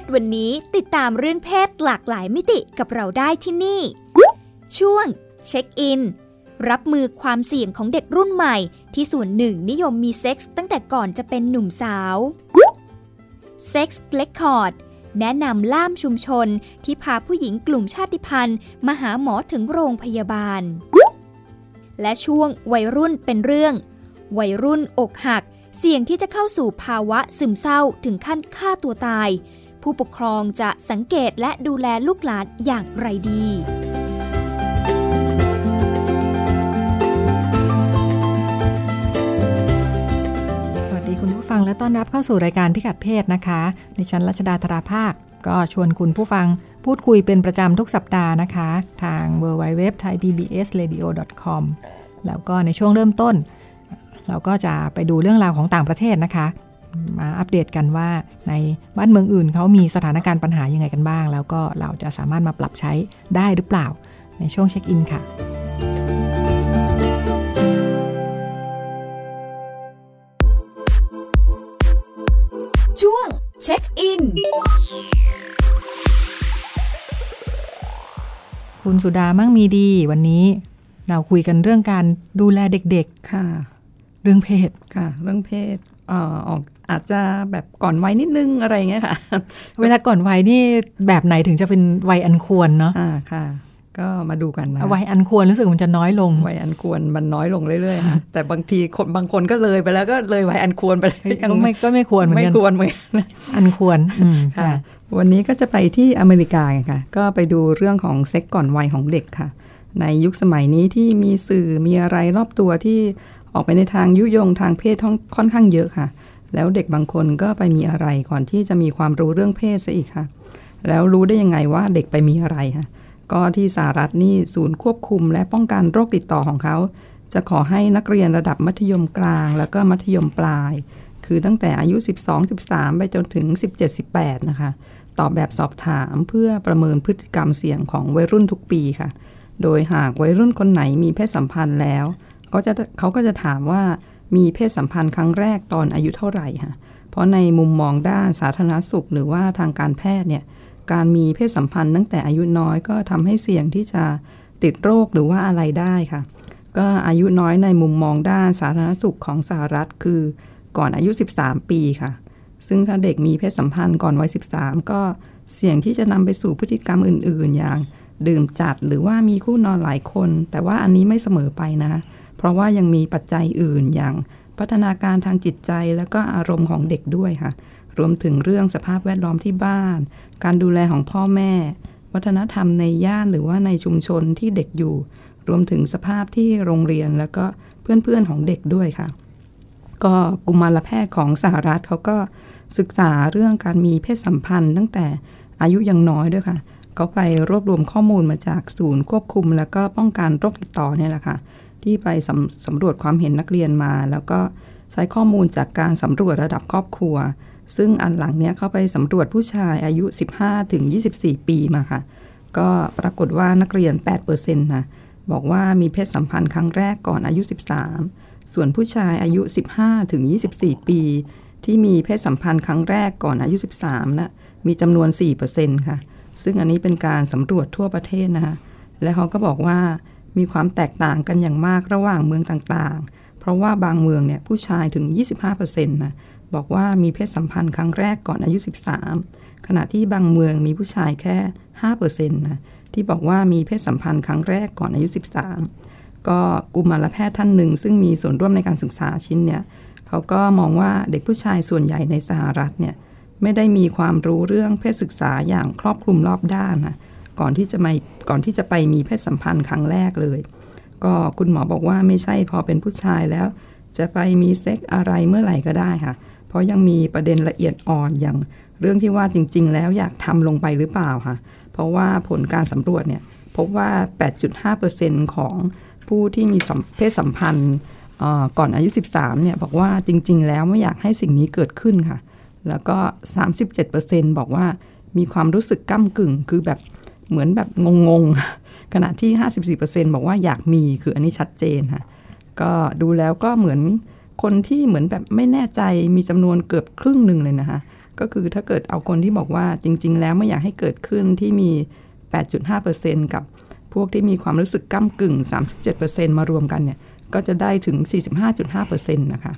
ศวันนี้ติดตามเรื่องเพศหลากหลายมิติกับเราได้ที่นี่ ช่วง เช็คอิน รับมือความเสี่ยงของเด็กรุ่นใหม่ที่ส่วนหนึ่งนิยมมีเซ็กส์ตั้งแต่ก่อนจะเป็นหนุ่มสาว Sex Record แนะนำล่ามชุมชนที่พาผู้หญิงกลุ่มชาติพันธุ์มาหาหมอถึงโรงพยาบาล และช่วงวัยรุ่นเป็นเรื่อง วัยรุ่นอกหัก เสี่ยงที่จะเข้าสู่ภาวะซึมเศร้าถึงขั้นฆ่าตัวตาย ผู้ปกครองจะสังเกตและดูแลลูกหลานอย่างไรดีสวัสดีคุณผู้ฟังและต้อนรับเข้าสู่รายการพิกัดเพศนะคะ ในชั้นรัชดาธราภาค ก็ชวนคุณผู้ฟังพูดคุยเป็นประจำทุกสัปดาห์นะคะ ทาง w w w t h a i p b s r a d i o c o m แล้วก็ในช่วงเริ่มต้น เราก็จะไปดูเรื่องราวของต่างประเทศนะคะ มาอัปเดตกันว่าในบ้านเมืองอื่นเขามีสถานการณ์ปัญหายังไงกันบ้าง แล้วก็เราจะสามารถมาปรับใช้ได้หรือเปล่า ในช่วงเช็คอินค่ะช่วงเช็คอิน คุณสุดามั่งมีดี วันนี้เราคุยกันเรื่องการดูแลเด็กค่ะๆเรื่องเพศ ค่ะ เรื่องเพศเอ่อออก อาจจะแบบก่อนวัยนิดนึงอะไรเงี้ยค่ะ เวลาก่อนวัยนี่แบบไหนถึงจะเป็นวัยอันควรเนาะอ่าค่ะ ก็มาดูกันนะวัยอันควรรู้สึกมันจะน้อยลงวัยอันควรมันน้อยลงเรื่อยๆค่ะแต่บางทีคนบางคนก็เลยไปแล้วก็เลยวัยอันควรไปเลยก็ไม่ก็ไม่ควรเหมือนไม่กันควรเหมือนกันอันควรอืมค่ะค่ะ วันนี้ก็จะไปที่อเมริกาค่ะ ก็ไปดูเรื่องของเซ็กก่อนวัยของเด็กค่ะ ในยุคสมัยนี้ที่มีสื่อมีอะไรรอบตัวที่ออกไปในทางยุยงทางเพศท่องค่อนข้างเยอะค่ะ แล้วเด็กบางคนก็ไปมีอะไรก่อนที่จะมีความรู้เรื่องเพศซะอีกค่ะ แล้วรู้ได้ยังไงว่าเด็กไปมีอะไรค่ะ ก็ที่สหรัฐนี่ศูนย์ควบคุมและป้องกันโรคติดต่อของเขา จะขอให้นักเรียนระดับมัธยมกลาง แล้วก็มัธยมปลาย คือตั้งแต่อายุ 12-13 ไปจนถึง 17-18 นะคะ ตอบแบบสอบถามเพื่อประเมินพฤติกรรมเสี่ยงของวัยรุ่นทุกปีค่ะ โดยหากวัยรุ่นคนไหนมีเพศสัมพันธ์แล้ว ก็จะเขาก็จะถามว่า มีเพศสัมพันธ์ครั้งแรกตอนอายุเท่าไหร่ค่ะ เพราะในมุมมองด้านสาธารณสุข หรือว่าทางการแพทย์เนี่ย การมีเพศสัมพันธ์ตั้งแต่อายุน้อยก็ทำให้เสี่ยงที่จะติดโรคหรือว่าอะไรได้ค่ะ ก็อายุน้อยในมุมมองด้านสาธารณสุขของสหรัฐคือก่อนอายุ 13 ปีค่ะ ซึ่งถ้าเด็กมีเพศสัมพันธ์ก่อนวัย 13 ก็เสี่ยงที่จะนำไปสู่พฤติกรรมอื่น ๆ อย่างดื่มจัดหรือว่ามีคู่นอนหลายคน แต่ว่าอันนี้ไม่เสมอไปนะ เพราะว่ายังมีปัจจัยอื่นอย่างพัฒนาการทางจิตใจแล้วก็อารมณ์ของเด็กด้วยค่ะ รวมถึงเรื่องสภาพแวดล้อมที่บ้าน การดูแลของพ่อแม่ วัฒนธรรมในย่านหรือว่าในชุมชนที่เด็กอยู่ รวมถึงสภาพที่โรงเรียนแล้วก็เพื่อนๆของเด็กด้วยค่ะ ก็กุมารแพทย์ของสหรัฐเขาก็ศึกษาเรื่องการมีเพศสัมพันธ์ตั้งแต่อายุยังน้อยด้วยค่ะเขาไปรวบรวมข้อมูลมาจากศูนย์ควบคุม แล้วก็ป้องกันโรคติดต่อเนี่ยแหละค่ะ ที่ไปสำสำรวจความเห็นนักเรียนมา แล้วก็ใช้ข้อมูลจากการสำรวจระดับครอบครัว ซึ่งอันหลังเนี้ยเข้าไปสำรวจผู้ชายอายุ 15ถึง24 ปีมาค่ะ ก็ปรากฏว่านักเรียน8%นะบอกว่ามีเพศสัมพันธ์ครั้งแรกก่อนอายุ 13 ส่วนผู้ชายอายุ 15ถึง24 ปี ที่มีเพศสัมพันธ์ครั้งแรกก่อนอายุ 13นะมีจำนวน4%ค่ะ ซึ่งอันนี้เป็นการสำรวจทั่วประเทศนะคะและเขาก็บอกว่า มีความแตกต่างกันอย่างมากระหว่างเมืองต่างๆ เพราะว่าบางเมืองเนี่ยผู้ชายถึง 25%นะบอกว่ามีเพศสัมพันธ์ครั้งแรกก่อนอายุ 13 ขณะที่บางเมืองมีผู้ชายแค่ 5%นะที่บอกว่ามีเพศสัมพันธ์ครั้งแรกก่อนอายุ 13 ก็กุมารแพทย์ท่านหนึ่ง ซึ่งมีส่วนร่วมในการศึกษาชิ้นเนี่ยเขาก็มองว่าเด็กผู้ชายส่วนใหญ่ในสหรัฐเนี่ยไม่ได้มีความรู้เรื่องเพศศึกษาอย่างครอบคลุมรอบด้านนะ ก่อนที่จะมาก่อนที่จะไปมีเพศสัมพันธ์ครั้งแรกเลย ก็คุณหมอบอกว่าไม่ใช่พอเป็นผู้ชายแล้ว จะไปมีเซ็กอะไรเมื่อไหร่ก็ได้ค่ะ เพราะยังมีประเด็นละเอียดอ่อนอย่างเรื่องที่ว่าจริง ๆ แล้วอยากทำลงไปหรือเปล่าค่ะ เพราะว่าผลการสำรวจเนี่ยพบว่า 8.5%ของผู้ที่มีเพศสัมพันธ์ก่อนอายุ 13 เนี่ยบอกว่าจริง ๆ แล้วไม่อยากให้สิ่งนี้เกิดขึ้นค่ะ แล้วก็ 37%บอกว่ามีความรู้สึกก้ากึ่ง คือแบบ เหมือนแบบงงๆ ขณะที่ 54%บอกว่าอยากมีคืออันนี้ชัดเจนค่ะ ก็ดูแล้วก็เหมือนคนที่เหมือนแบบไม่แน่ใจมีจำนวนเกือบครึ่งหนึ่งเลยนะคะ ก็คือถ้าเกิดเอาคนที่บอกว่าจริง ๆ แล้วไม่อยากให้เกิดขึ้นที่มี 8.5%กับพวกที่มีความรู้สึกก้ากึ่ง 37%มารวมกันเนี่ย ก็จะได้ถึง 45.5%นะคะ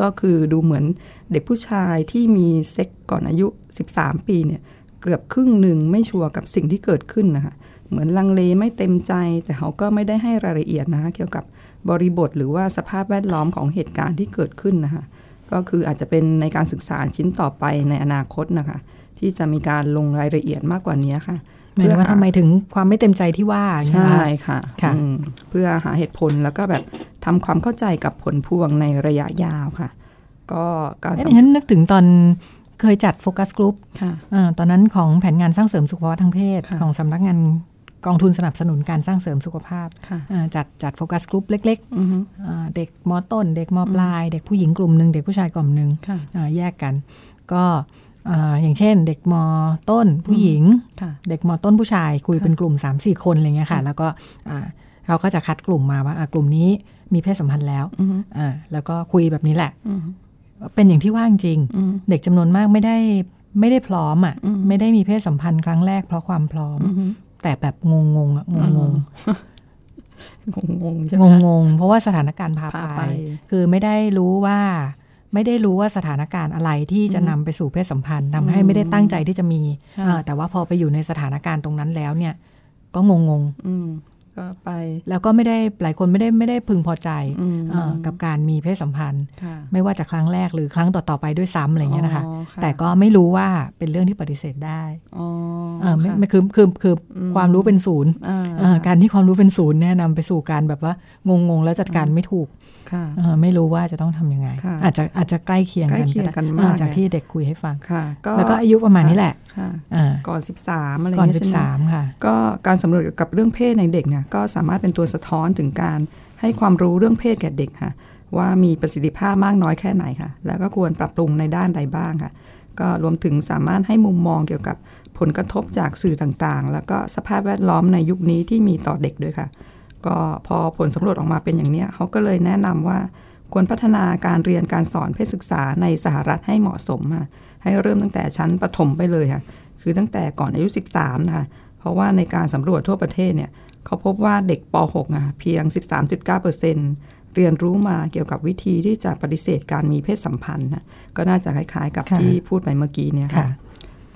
ก็คือดูเหมือนเด็กผู้ชายที่มีเซ็กก่อนอายุ 13 ปีเนี่ย เกือบครึ่งหนึ่งไม่ชัวร์กับสิ่งที่เกิดขึ้นนะคะเหมือนลังเลไม่เต็มใจ แต่เขาก็ไม่ได้ให้รายละเอียดนะคะเกี่ยวกับบริบทหรือว่าสภาพแวดล้อมของเหตุการณ์ที่เกิดขึ้นนะคะก็คืออาจจะเป็นในการศึกษาชิ้นต่อไปในอนาคตนะคะ ที่จะมีการลงรายละเอียดมากกว่านี้ค่ะหมายว่าทำไมถึงความไม่เต็มใจที่ว่าใช่ค่ะคะเพื่อหาเหตุผลแล้วก็แบบทำความเข้าใจกับผลพวงในระยะยาวค่ะ ก็การฉันนึกถึงตอน เคยจัดโฟกัสกลุ่มตอนนั้นของแผนงานสร้างเสริมสุขภาพทางเพศ ของสำนักงานกองทุนสนับสนุนการสร้างเสริมสุขภาพ จัดจัดโฟกัสกลุ่มเล็กๆ เด็กมอต้น เด็กมอปลาย เด็กผู้หญิงกลุ่มหนึ่งเด็กผู้ชายกลุ่มหนึ่งแยกกัน ก็อย่างเช่น เด็กมอต้นผู้หญิง เด็กมอต้นผู้ชายคุยเป็นกลุ่ม3ามสี่คนอะไรเงี้ยค่ะ แล้วก็เราก็จะคัดกลุ่มมาว่ากลุ่มนี้มีเพศสัมพันธ์แล้วแล้วก็คุยแบบนี้แหละ เป็นอย่างที่ว่างจริง เด็กจำนวนมากไม่ได้ไม่ได้พร้อมอะ ไม่ได้มีเพศสัมพันธ์ครั้งแรกเพราะความพร้อม แต่แบบงงงอะงงงงงงงงเพราะว่าสถานการณ์พาไป คือไม่ได้รู้ว่า ไม่ได้รู้ว่าสถานการณ์อะไรที่จะนำไปสู่เพศสัมพันธ์ทำให้ไม่ได้ตั้งใจที่จะมีแต่ว่าพอไปอยู่ในสถานการณ์ตรงนั้นแล้วเนี่ย ก็งงง ก็ไป แล้วก็ไม่ได้หลายคนไม่ได้ไม่ได้พึงพอใจกับการมีเพศสัมพันธ์ ไม่ว่าจะครั้งแรกหรือครั้งต่อๆไปด้วยซ้ำอะไรเงี้ยนะคะ แต่ก็ไม่รู้ว่าเป็นเรื่องที่ปฏิเสธได้เออไม่คือคือคือความรู้เป็นศูนย์การที่ความรู้เป็นศูนย์แนะนำไปสู่การแบบว่างงๆแล้วจัดการไม่ถูก ไม่รู้ว่าจะต้องทํำยังไง อาจจะอาจจะใกล้เคียงกันกันมากจากที่เด็กคุยให้ฟังแล้วก็อายุประมาณนี้แหละก่อน 13อะไรก่อน13ค่ะก็การสำรวจกับเรื่องเพศในเด็กเนี่ยก็สามารถเป็นตัวสะท้อนถึงการให้ความรู้เรื่องเพศแก่เด็กค่ะ ว่ามีประสิทธิภาพมากน้อยแค่ไหนค่ะ แล้วก็ควรปรับปรุงในด้านใดบ้างค่ะ ก็รวมถึงสามารถให้มุมมองเกี่ยวกับผลกระทบจากสื่อต่างๆ แล้วก็สภาพแวดล้อมในยุคนี้ที่มีต่อเด็กด้วยค่ะ ก็พอผลสำรวจออกมาเป็นอย่างนี้เขาก็เลยแนะนำว่าควรพัฒนาการเรียนการสอนเพศศึกษาในสหรัฐให้เหมาะสมค่ะให้เริ่มตั้งแต่ชั้นประถมไปเลยค่ะคือตั้งแต่ก่อนอายุ 13นะคะเพราะว่าในการสำรวจทั่วประเทศเนี่ยเขาพบว่าเด็กป .6 อะเพียง 13.9%เรียนรู้มาเกี่ยวกับวิธีที่จะปฏิเสธการมีเพศสัมพันธ์นะก็น่าจะคล้ายๆกับที่พูดไปเมื่อกี้เนี่ยค่ะ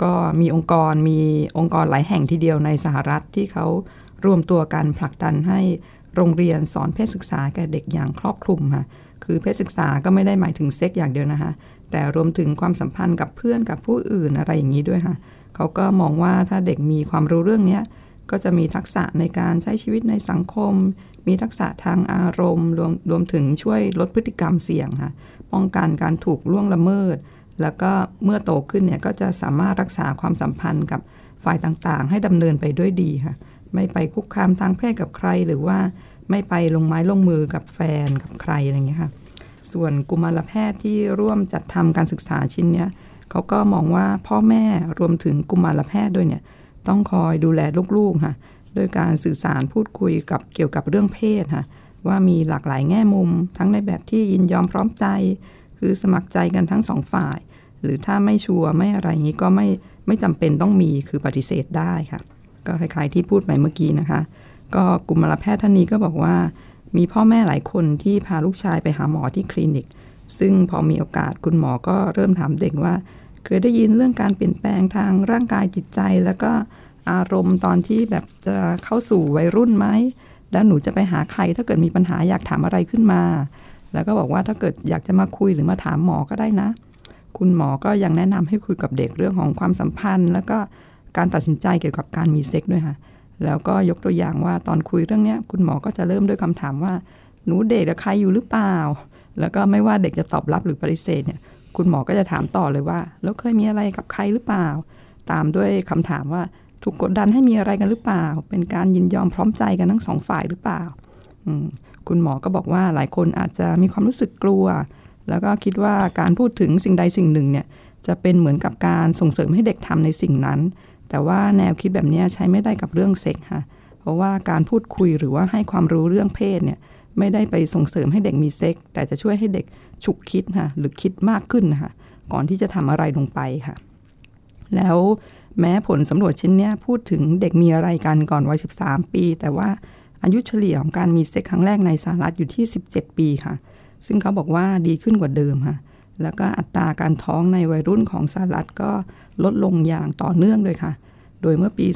ก็มีองค์กรมีองค์กรหลายแห่งทีเดียวในสหรัฐที่เขา รวมตัวกันผลักดันให้โรงเรียนสอนเพศศึกษาแก่เด็กอย่างครอบคลุมค่ะคือเพศศึกษาก็ไม่ได้หมายถึงเซ็กอย่างเดียวนะคะ แต่รวมถึงความสัมพันธ์กับเพื่อนกับผู้อื่นอะไรอย่างนี้ด้วยค่ะเขาก็มองว่าถ้าเด็กมีความรู้เรื่องนี้ก็จะมีทักษะในการใช้ชีวิตในสังคม มีทักษะทางอารมณ์รวมรวมถึงช่วยลดพฤติกรรมเสี่ยงค่ะป้องกันการถูกล่วงละเมิด แล้วก็เมื่อโตขึ้นเนี่ยก็จะสามารถรักษาความสัมพันธ์กับฝ่ายต่างๆ ให้ดำเนินไปด้วยดีค่ะ ไม่ไปคุกคามทางเพศกับใคร หรือว่าไม่ไปลงไม้ลงมือกับแฟนกับใครอะไรเงี้ยค่ะส่วนกุมารแพทย์ที่ร่วมจัดทำการศึกษาชิ้นเนี้ยเขาก็มองว่าพ่อแม่รวมถึงกุมารแพทย์ด้วยเนี่ยต้องคอยดูแลลูกๆค่ะโดยการสื่อสารพูดคุยกับเกี่ยวกับเรื่องเพศค่ะว่ามีหลากหลายแง่มุม ทั้งในแบบที่ยินยอมพร้อมใจ คือสมัครใจกันทั้งสองฝ่าย หรือถ้าไม่ชัวร์ไม่อะไรงนี้ก็ไม่ไม่จำเป็นต้องมีคือปฏิเสธได้ค่ะ ก็คล้ายๆที่พูดไปเมื่อกี้นะคะ ก็กลุ่มมลแพทย์ท่านนี้ก็บอกว่า มีพ่อแม่หลายคนที่พาลูกชายไปหาหมอที่คลินิก ซึ่งพอมีโอกาสคุณหมอก็เริ่มถามเด็กว่า เคยได้ยินเรื่องการเปลี่ยนแปลงทางร่างกายจิตใจ แล้วก็อารมณ์ตอนที่แบบจะเข้าสู่วัยรุ่นไหมแล้วหนูจะไปหาใครถ้าเกิดมีปัญหาอยากถามอะไรขึ้นมา แล้วก็บอกว่าถ้าเกิดอยากจะมาคุยหรือมาถามหมอก็ได้นะ คุณหมอก็ยังแนะนำให้คุยกับเด็กเรื่องของความสัมพันธ์ แล้วก็ การตัดสินใจเกี่ยวกับการมีเซ็กด้วยค่ะ แล้วก็ยกตัวอย่างว่าตอนคุยเรื่องนี้คุณหมอก็จะเริ่มด้วยคำถามว่า หนูเดทกับใครอยู่หรือเปล่า แล้วก็ไม่ว่าเด็กจะตอบรับหรือปฏิเสธเนี่ย คุณหมอก็จะถามต่อเลยว่า แล้วเคยมีอะไรกับใครหรือเปล่า ตามด้วยคำถามว่าถูกกดดันให้มีอะไรกันหรือเปล่า เป็นการยินยอมพร้อมใจกันทั้งสองฝ่ายหรือเปล่า คุณหมอก็บอกว่าหลายคนอาจจะมีความรู้สึกกลัว แล้วก็คิดว่าการพูดถึงสิ่งใดสิ่งหนึ่งเนี่ยจะเป็นเหมือนกับการส่งเสริมให้เด็กทำในสิ่งนั้น แต่ว่าแนวคิดแบบนี้ใช้ไม่ได้กับเรื่องเซ็กค่ะ เพราะว่าการพูดคุยหรือว่าให้ความรู้เรื่องเพศเนี่ยไม่ได้ไปส่งเสริมให้เด็กมีเซ็กแต่จะช่วยให้เด็กฉุกคิดค่ะหรือคิดมากขึ้นนะคะก่อนที่จะทำอะไรลงไปค่ะ แล้วแม้ผลสำรวจชิ้นนี้พูดถึงเด็กมีอะไรกันก่อนวัย 13 ปี แต่ว่าอายุเฉลี่ยของการมีเซ็กครั้งแรกในสหรัฐอยู่ที่ 17 ปีค่ะ ซึ่งเขาบอกว่าดีขึ้นกว่าเดิมค่ะ แล้วก็อัตราการท้องในวัยรุ่นของสหรัฐก็ลดลงอย่างต่อเนื่องเลยค่ะ โดยเมื่อปี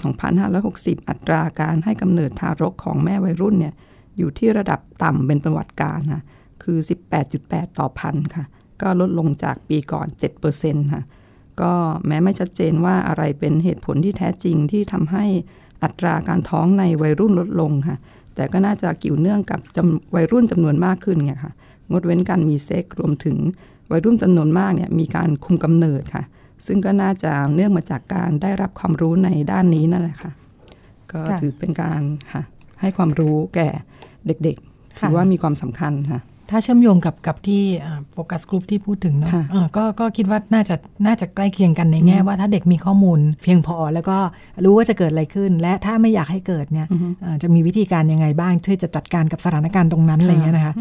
2560 อัตราการให้กำเนิดทารกของแม่วัยรุ่นเนี่ยอยู่ที่ระดับต่ำเป็นประวัติการค่ะ คือ 18.8 ต่อพันค่ะ ก็ลดลงจากปีก่อน 7%ค่ะ ก็แม้ไม่ชัดเจนว่าอะไรเป็นเหตุผลที่แท้จริงที่ทำให้อัตราการท้องในวัยรุ่นลดลงค่ะ แต่ก็น่าจะเกี่ยวเนื่องกับวัยรุ่นจำนวนมากขึ้นไงค่ะ งดเว้นการมีเซ็กรวมถึง วัยรุ่นจำนวนมากเนี่ยมีการคุมกำเนิดค่ะ ซึ่งก็น่าจะเนื่องมาจากการได้รับความรู้ในด้านนี้นั่นแหละค่ะ ก็ถือเป็นการค่ะให้ความรู้แก่เด็กๆ ถือว่ามีความสำคัญค่ะถ้าเชื่อมโยงกับกับที่โฟกัสกลุ่มที่พูดถึงเนาะก็ก็คิดว่าน่าจะน่าจะใกล้เคียงกันในแง่ว่าถ้าเด็กมีข้อมูลเพียงพอแล้วก็รู้ว่าจะเกิดอะไรขึ้น และถ้าไม่อยากให้เกิดเนี่ยจะมีวิธีการยังไงบ้างที่จะจัดการกับสถานการณ์ตรงนั้นอะไรเงี้ยนะคะ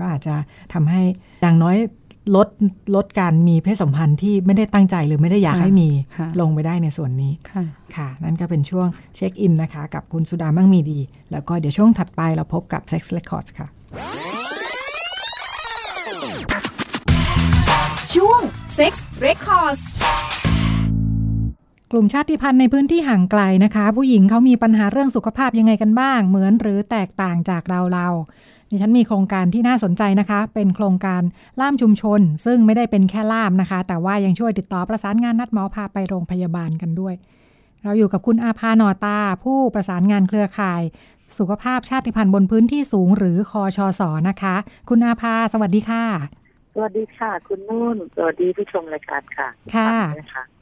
ก็อาจจะทำให้อย่างน้อย ลดลดการมีเพศสัมพันธ์ที่ไม่ได้ตั้งใจหรือไม่ได้อยากให้มีลงไปได้ในส่วนนี้ค่ะ นั่นก็เป็นช่วงเช็คอินนะคะ กับคุณสุดามั่งมีดี แล้วก็เดี๋ยวช่วงถัดไปเราพบกับ Sex Records ค่ะ ช่วง Sex Records กลุ่มชาติพันธุ์ในพื้นที่ห่างไกลนะคะ ผู้หญิงเขามีปัญหาเรื่องสุขภาพยังไงกันบ้าง เหมือนหรือแตกต่างจากเราเรา ดิฉันมีโครงการที่น่าสนใจนะคะ เป็นโครงการล่ามชุมชน ซึ่งไม่ได้เป็นแค่ล่ามนะคะ แต่ว่ายังช่วยติดต่อประสานงานนัดหมอพาไปโรงพยาบาลกันด้วย เราอยู่กับคุณอาภาหนอตา ผู้ประสานงานเครือข่าย สุขภาพชาติพันธุ์บนพื้นที่สูงหรือคอชอสอนะคะ คุณอาภาสวัสดีค่ะ สวัสดีค่ะ คุณนุ่นสวัสดีผู้ชมรายการค่ะค่ะ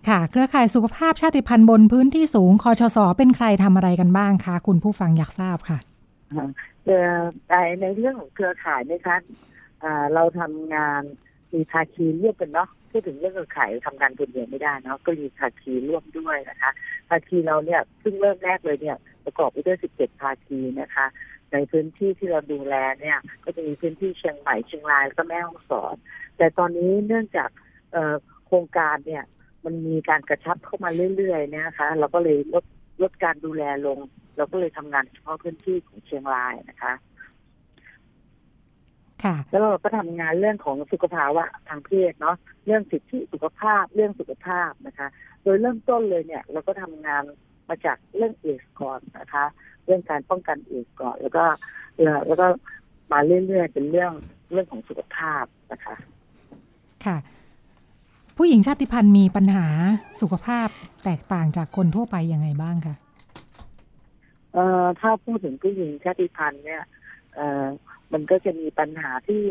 ค่ะ เครือข่ายสุขภาพชาติพันธุ์บนพื้นที่สูงคอชอสอเป็นใครทำอะไรกันบ้างคะคุณผู้ฟังอยากทราบค่ะ ในในเรื่องของเครือข่ายนะคะเราทำงานมีภาคีเร่วมกันเนาะพูดถึงเรื่องเครือข่ายทำงานคนเดียวไม่ได้เนาะก็มีภาคีร่วมด้วยนะคะภาคีเราเนี่ยเพิ่งเริ่มแรกเลยเนี่ยประกอบไปด้วยสิบเจ็ดภาคีนะคะ ในพื้นที่ที่เราดูแลเนี่ย ก็จะมีพื้นที่เชียงใหม่เชียงรายก็แม่ฮ่องสอน แต่ตอนนี้เนื่องจากโครงการเนี่ยมันมีการกระชับเข้ามาเรื่อยๆเนี่ยนะคะ เราก็เลยลดลดการดูแลลง เราก็เลยทำงานเฉพาะพื้นที่ของเชียงรายนะคะค่ะแล้วเราก็ทำงานเรื่องของสุขภาวะทางเพศเนาะเรื่องสิทธิสุขภาพเรื่องสุขภาพนะคะ โดยเริ่มต้นเลยเนี่ย เราก็ทำงานมาจากเรื่องเอสก่อนนะคะ เรื่องการป้องกันเอสก่อน แล้วก็แล้วก็มาเรื่อยๆเป็นเรื่องเรื่องของสุขภาพนะคะ ค่ะ ผู้หญิงชาติพันธุ์มีปัญหาสุขภาพแตกต่างจากคนทั่วไปยังไงบ้างคะ เอ่อถ้าพูดถึงผู้หญิงชาติพันธุ์เนี่ยเอ่อมันก็จะมีปัญหาที่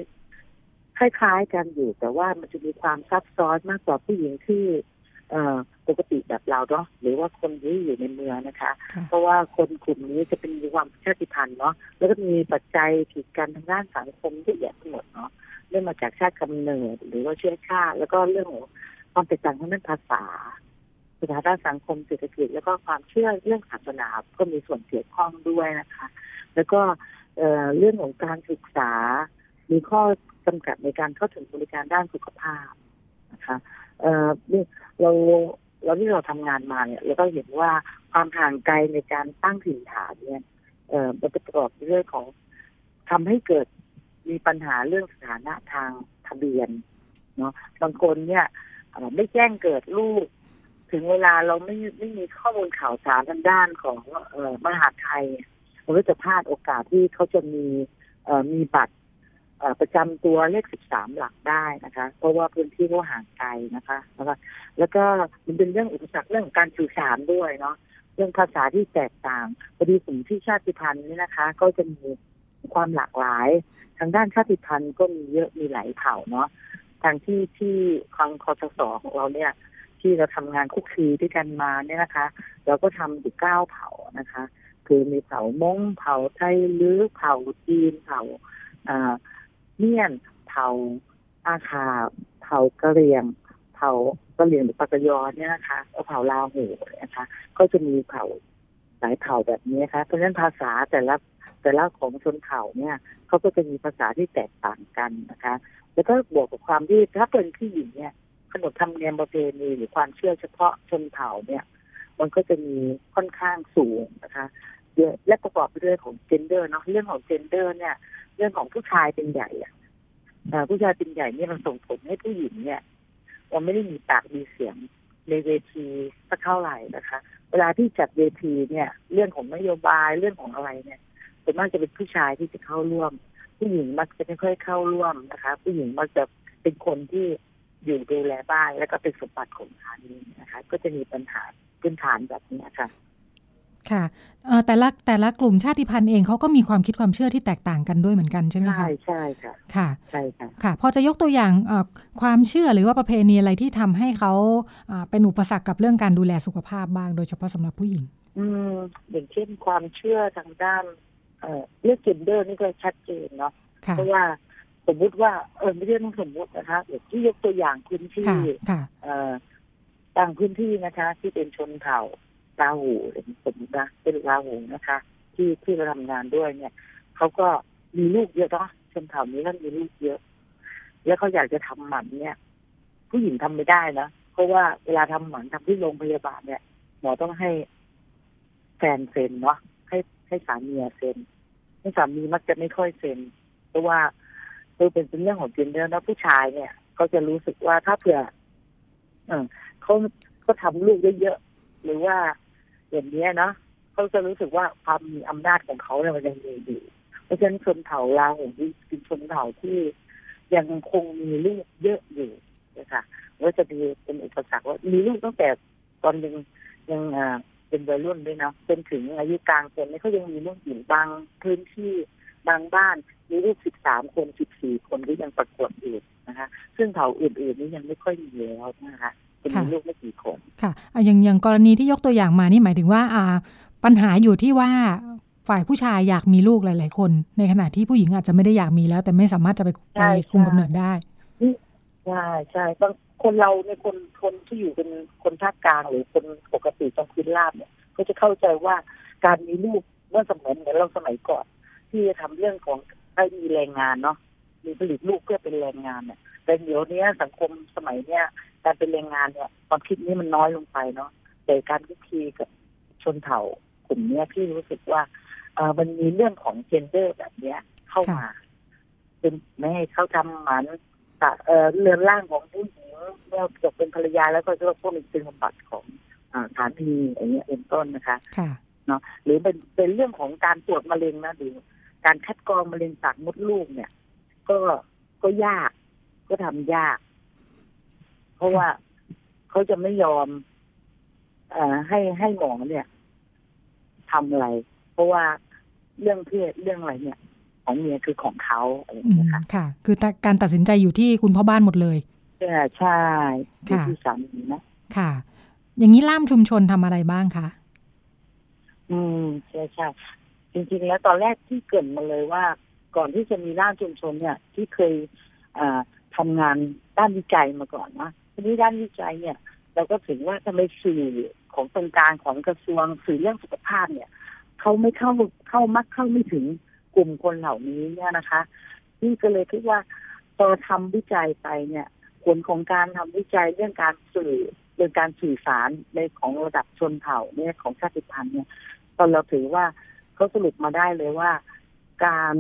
คล้ายๆกันอยู่ แต่ว่ามันจะมีความซับซ้อนมากกว่าผู้หญิงที่ เอ่อปกติแบบเราเนาะหรือว่าคนที่อยู่ในเมืองนะคะ เพราะว่าคนกลุ่มนี้จะเป็นมีความชาติพันธุ์เนาะแล้วก็มีปัจจัยผิดกันทางด้านสังคมที่แยะทั้งหมดเนาะเรื่องมาจากชาติกำเนิดหรือว่าเชื้อชาติ แล้วก็เรื่องของความแตกต่างทางด้านภาษา สถานะสังคมเศรษฐกิจแล้วก็ความเชื่อเรื่องศาสนาก็มีส่วนเกี่ยวข้องด้วยนะคะ แล้วก็เรื่องของการศึกษา มีข้อจำกัดในการเข้าถึงบริการด้านสุขภาพนะคะเอ่อเราเราที่เราทำงานมาเนี่ยเราก็เห็นว่าความห่างไกลในการตั้งถิ่นฐานเนี่ยเอ่อมันประกอบเรื่องของทำให้เกิดมีปัญหาเรื่องสถานะทางทะเบียนเนาะบางคนเนี่ยไม่แจ้งเกิดลูก ถึงเวลาเราไม่ไม่มีข้อมูลข่าวสารทางด้านของเออมหาไทยเราก็จะพลาดโอกาสที่เขาจะมีเออมีบัตรประจำตัวเลขสิบสามหลักได้นะคะ เพราะว่าพื้นที่เขาห่างไกลนะคะ แล้วก็แล้วก็มันเป็นเรื่องอุปสรรคเรื่องการสื่อสารด้วยเนาะเรื่องภาษาที่แตกต่างพอดีกลุ่มที่ชาติพันธุ์นี่นะคะ ก็จะมีความหลากหลาย ทางด้านชาติพันธุ์ก็มีเยอะมีหลายเผ่าเนาะทางที่ที่คลังคอสสของเราเนี่ย ที่เราทำงานคุกคีด้วยกันมาเนี่ยนะคะ เราก็ทำอยู่เก้าเผ่านะคะ คือมีเผ่ามงเผ่าไทยลื้อเผ่าจีนเผ่าเมี่ยนเผ่าอาคาเผ่ากะเหรี่ยงเผ่ากะเหรี่ยงหรือปากยอเนี่ยนะคะแล้วเผ่าลาหูนะคะ ก็จะมีเผ่าหลายเผ่าแบบนี้นะคะเพราะฉะนั้นภาษาแต่ละแต่ละของชนเผ่าเนี่ยเขาก็จะมีภาษาที่แตกต่างกันนะคะ แล้วก็บวกกับความที่ถ้าเป็นผู้หญิงเนี่ย ขนบธรรมเนียมประเพณีหรือความเชื่อเฉพาะชนเผ่าเนี่ย มันก็จะมีค่อนข้างสูงนะคะเยอะและประกอบไปด้วยของเจนเดอร์เนาะเรื่องของเจนเดอร์เนี่ย เรื่องของผู้ชายเป็นใหญ่อะผู้ชายเป็นใหญ่เนี่ยมันส่งผลให้ผู้หญิงเนี่ยเราไม่ได้มีปากมีเสียงในเวทีสักเท่าไหร่นะคะ เวลาที่จัดเวทีเนี่ย เรื่องของนโยบายเรื่องของอะไรเนี่ยส่วนมากจะเป็นผู้ชายที่จะเข้าร่วม ผู้หญิงมักจะไม่ค่อยเข้าร่วมนะคะ ผู้หญิงมักจะเป็นคนที่ อยู่ดูแลบ้านแล้วก็เป็นสมบัติของสามีนะคะ ก็จะมีปัญหาพื้นฐานแบบนี้ค่ะ ค่ะเอ่อแต่ละแต่ละกลุ่มชาติพันธุ์เองเขาก็มีความคิดความเชื่อที่แตกต่างกันด้วยเหมือนกันใช่ไหมใช่คะใช่ค่ะค่ะใช่ค่ะค่ะ พอจะยกตัวอย่างเอ่อความเชื่อหรือว่าประเพณีอะไรที่ทำให้เขาอ่าเป็นอุปสรรคกับเรื่องการดูแลสุขภาพบ้างโดยเฉพาะสำหรับผู้หญิง อืมอย่างเช่นความเชื่อทางด้านเอ่อเรื่องเจนเดอร์นี่ก็ชัดเจนเนาะค่ะเพราะว่า สมมุติว่าเออไม่ใช่ต้องสมมุตินะคะอย่างที่ยกตัวอย่างพื้นที่ค่ะค่ะเอ่อบางพื้นที่นะคะ ที่เป็นชนเผ่าลาหูหรือสมมตินะเป็นลาหูนะคะ ที่ที่เราทำงานด้วยเนี่ยเขาก็มีลูกเยอะเนาะชนเผ่านี้ก็มีลูกเยอะ แล้วเขาอยากจะทำหมันเนี่ย ผู้หญิงทำไม่ได้นะเพราะว่าเวลาทำหมันทำที่โรงพยาบาลเนี่ยหมอต้องให้แฟนเซ็นเนาะให้ให้สามีเซ็นให้สามีมักจะไม่ค่อยเซ็นเพราะว่า คือเป็นเป็นเรื่องของเจนเดอร์นะผู้ชายเนี่ยเขาจะรู้สึกว่าถ้าเผื่อเออเขาเขาทำลูกเยอะๆหรือว่าอย่างเนี้ยเนาะเขาจะรู้สึกว่าความมีอำนาจของเขาเนี่ยมันยังมีอยู่เพราะฉะนั้นชนเผ่าลาวของที่เป็นชนเผ่าที่ยังคงมีลูกเยอะอยู่นะคะว่าจะมีเป็นอุปสรรคว่ามีลูกตั้งแต่ตอนยังยังอ่าเป็นวัยรุ่นด้วยนะจนถึงอายุกลางคนเนี่ยเขายังมีลูกอยู่บางพื้นที่ บางบ้านมีลูกสิบสามคนสิบสี่คนก็ยังประกวดอยู่นะคะ ซึ่งเผ่าอื่นๆนี่ยังไม่ค่อยมีแล้วนะคะจะมีลูกไม่กี่คนค่ะอะอย่างอย่างกรณีที่ยกตัวอย่างมานี่หมายถึงว่าอ่า ปัญหาอยู่ที่ว่าฝ่ายผู้ชายอยากมีลูกหลาย ๆ คน ในขณะที่ผู้หญิงอาจจะไม่ได้อยากมีแล้ว แต่ไม่สามารถจะไปใช่ไปคุมใช่กำเนิดได้ใช่ใช่บางคนเราในยคนคนที่อยู่เป็นคนภาคกลางหรือคนปกติตรงพื้นราบเนี่ย ก็จะเข้าใจว่าการมีลูกเมื่อสมัยเหมือนเราสมัยก่อน ที่จะทำเรื่องของให้มีแรงงานเนาะมีผลิตลูกเพื่อเป็นแรงงานเนี่ยแต่เดี๋ยวนี้สังคมสมัยเนี้ยการเป็นแรงงานเนี่ยความคิดนี้มันน้อยลงไปเนาะแต่การคุกคีกับชนเผ่ากลุ่มเนี้ยที่รู้สึกว่าเออมันมีเรื่องของเจนเดอร์แบบเนี้ย เข้ามาเป็นไม่ให้เขาทำหมันแต่เออเรือนร่างของผู้หญิงเมื่อจบเป็นภรรยาแล้วก็จะพวกเป็นสมบัติของอ่าสามีอย่างเงี้ยเป็นต้นนะคะค่ะเนาะหรือเป็นเป็นเรื่องของการตรวจมะเร็งนะหรือ การคัดกรองมะเร็งปากมดลูกเนี่ย ก็ก็ยาก ก็ทำยาก เพราะว่าเขาจะไม่ยอมเอ่อให้ให้หมอเนี่ยทำอะไร เพราะว่าเรื่องเพศเรื่องอะไรเนี่ย ของเมียคือของเขาอะไรอย่างอืเงี้มยค่ะค่ะ คือตะการตัดสินใจอยู่ที่คุณพ่อบ้านหมดเลยใช่ใช่อยู่ค่ะที่สามีนะค่ะ อย่างนี้ล่ามชุมชนทำอะไรบ้างคะอืมใช่ใช่ จริง ๆ แล้วตอนแรกที่เกิดมาเลยว่า ก่อนที่จะมีร่างชุมชนเนี่ย ที่เคยอ่าทำงานด้านวิจัยมาก่อนนะทีนี้ด้านวิจัยเนี่ย เราก็ถึงว่าทำไมสื่อของตรงกลางของกระทรวงสื่อเรื่องสุขภาพเนี่ยเขาไม่เข้าเข้ามักเข้าไม่ถึงกลุ่มคนเหล่านี้เนี่ยนะคะนี่ก็เลยคิดว่าพอทำวิจัยไปเนี่ย ผลของการทำวิจัยเรื่องการสื่อเรื่องการสื่อสารในของระดับชนเผ่าเนี่ยของชาติพันธุ์เนี่ยตอนเราถือว่า เขาสรุปมาได้เลยว่า การ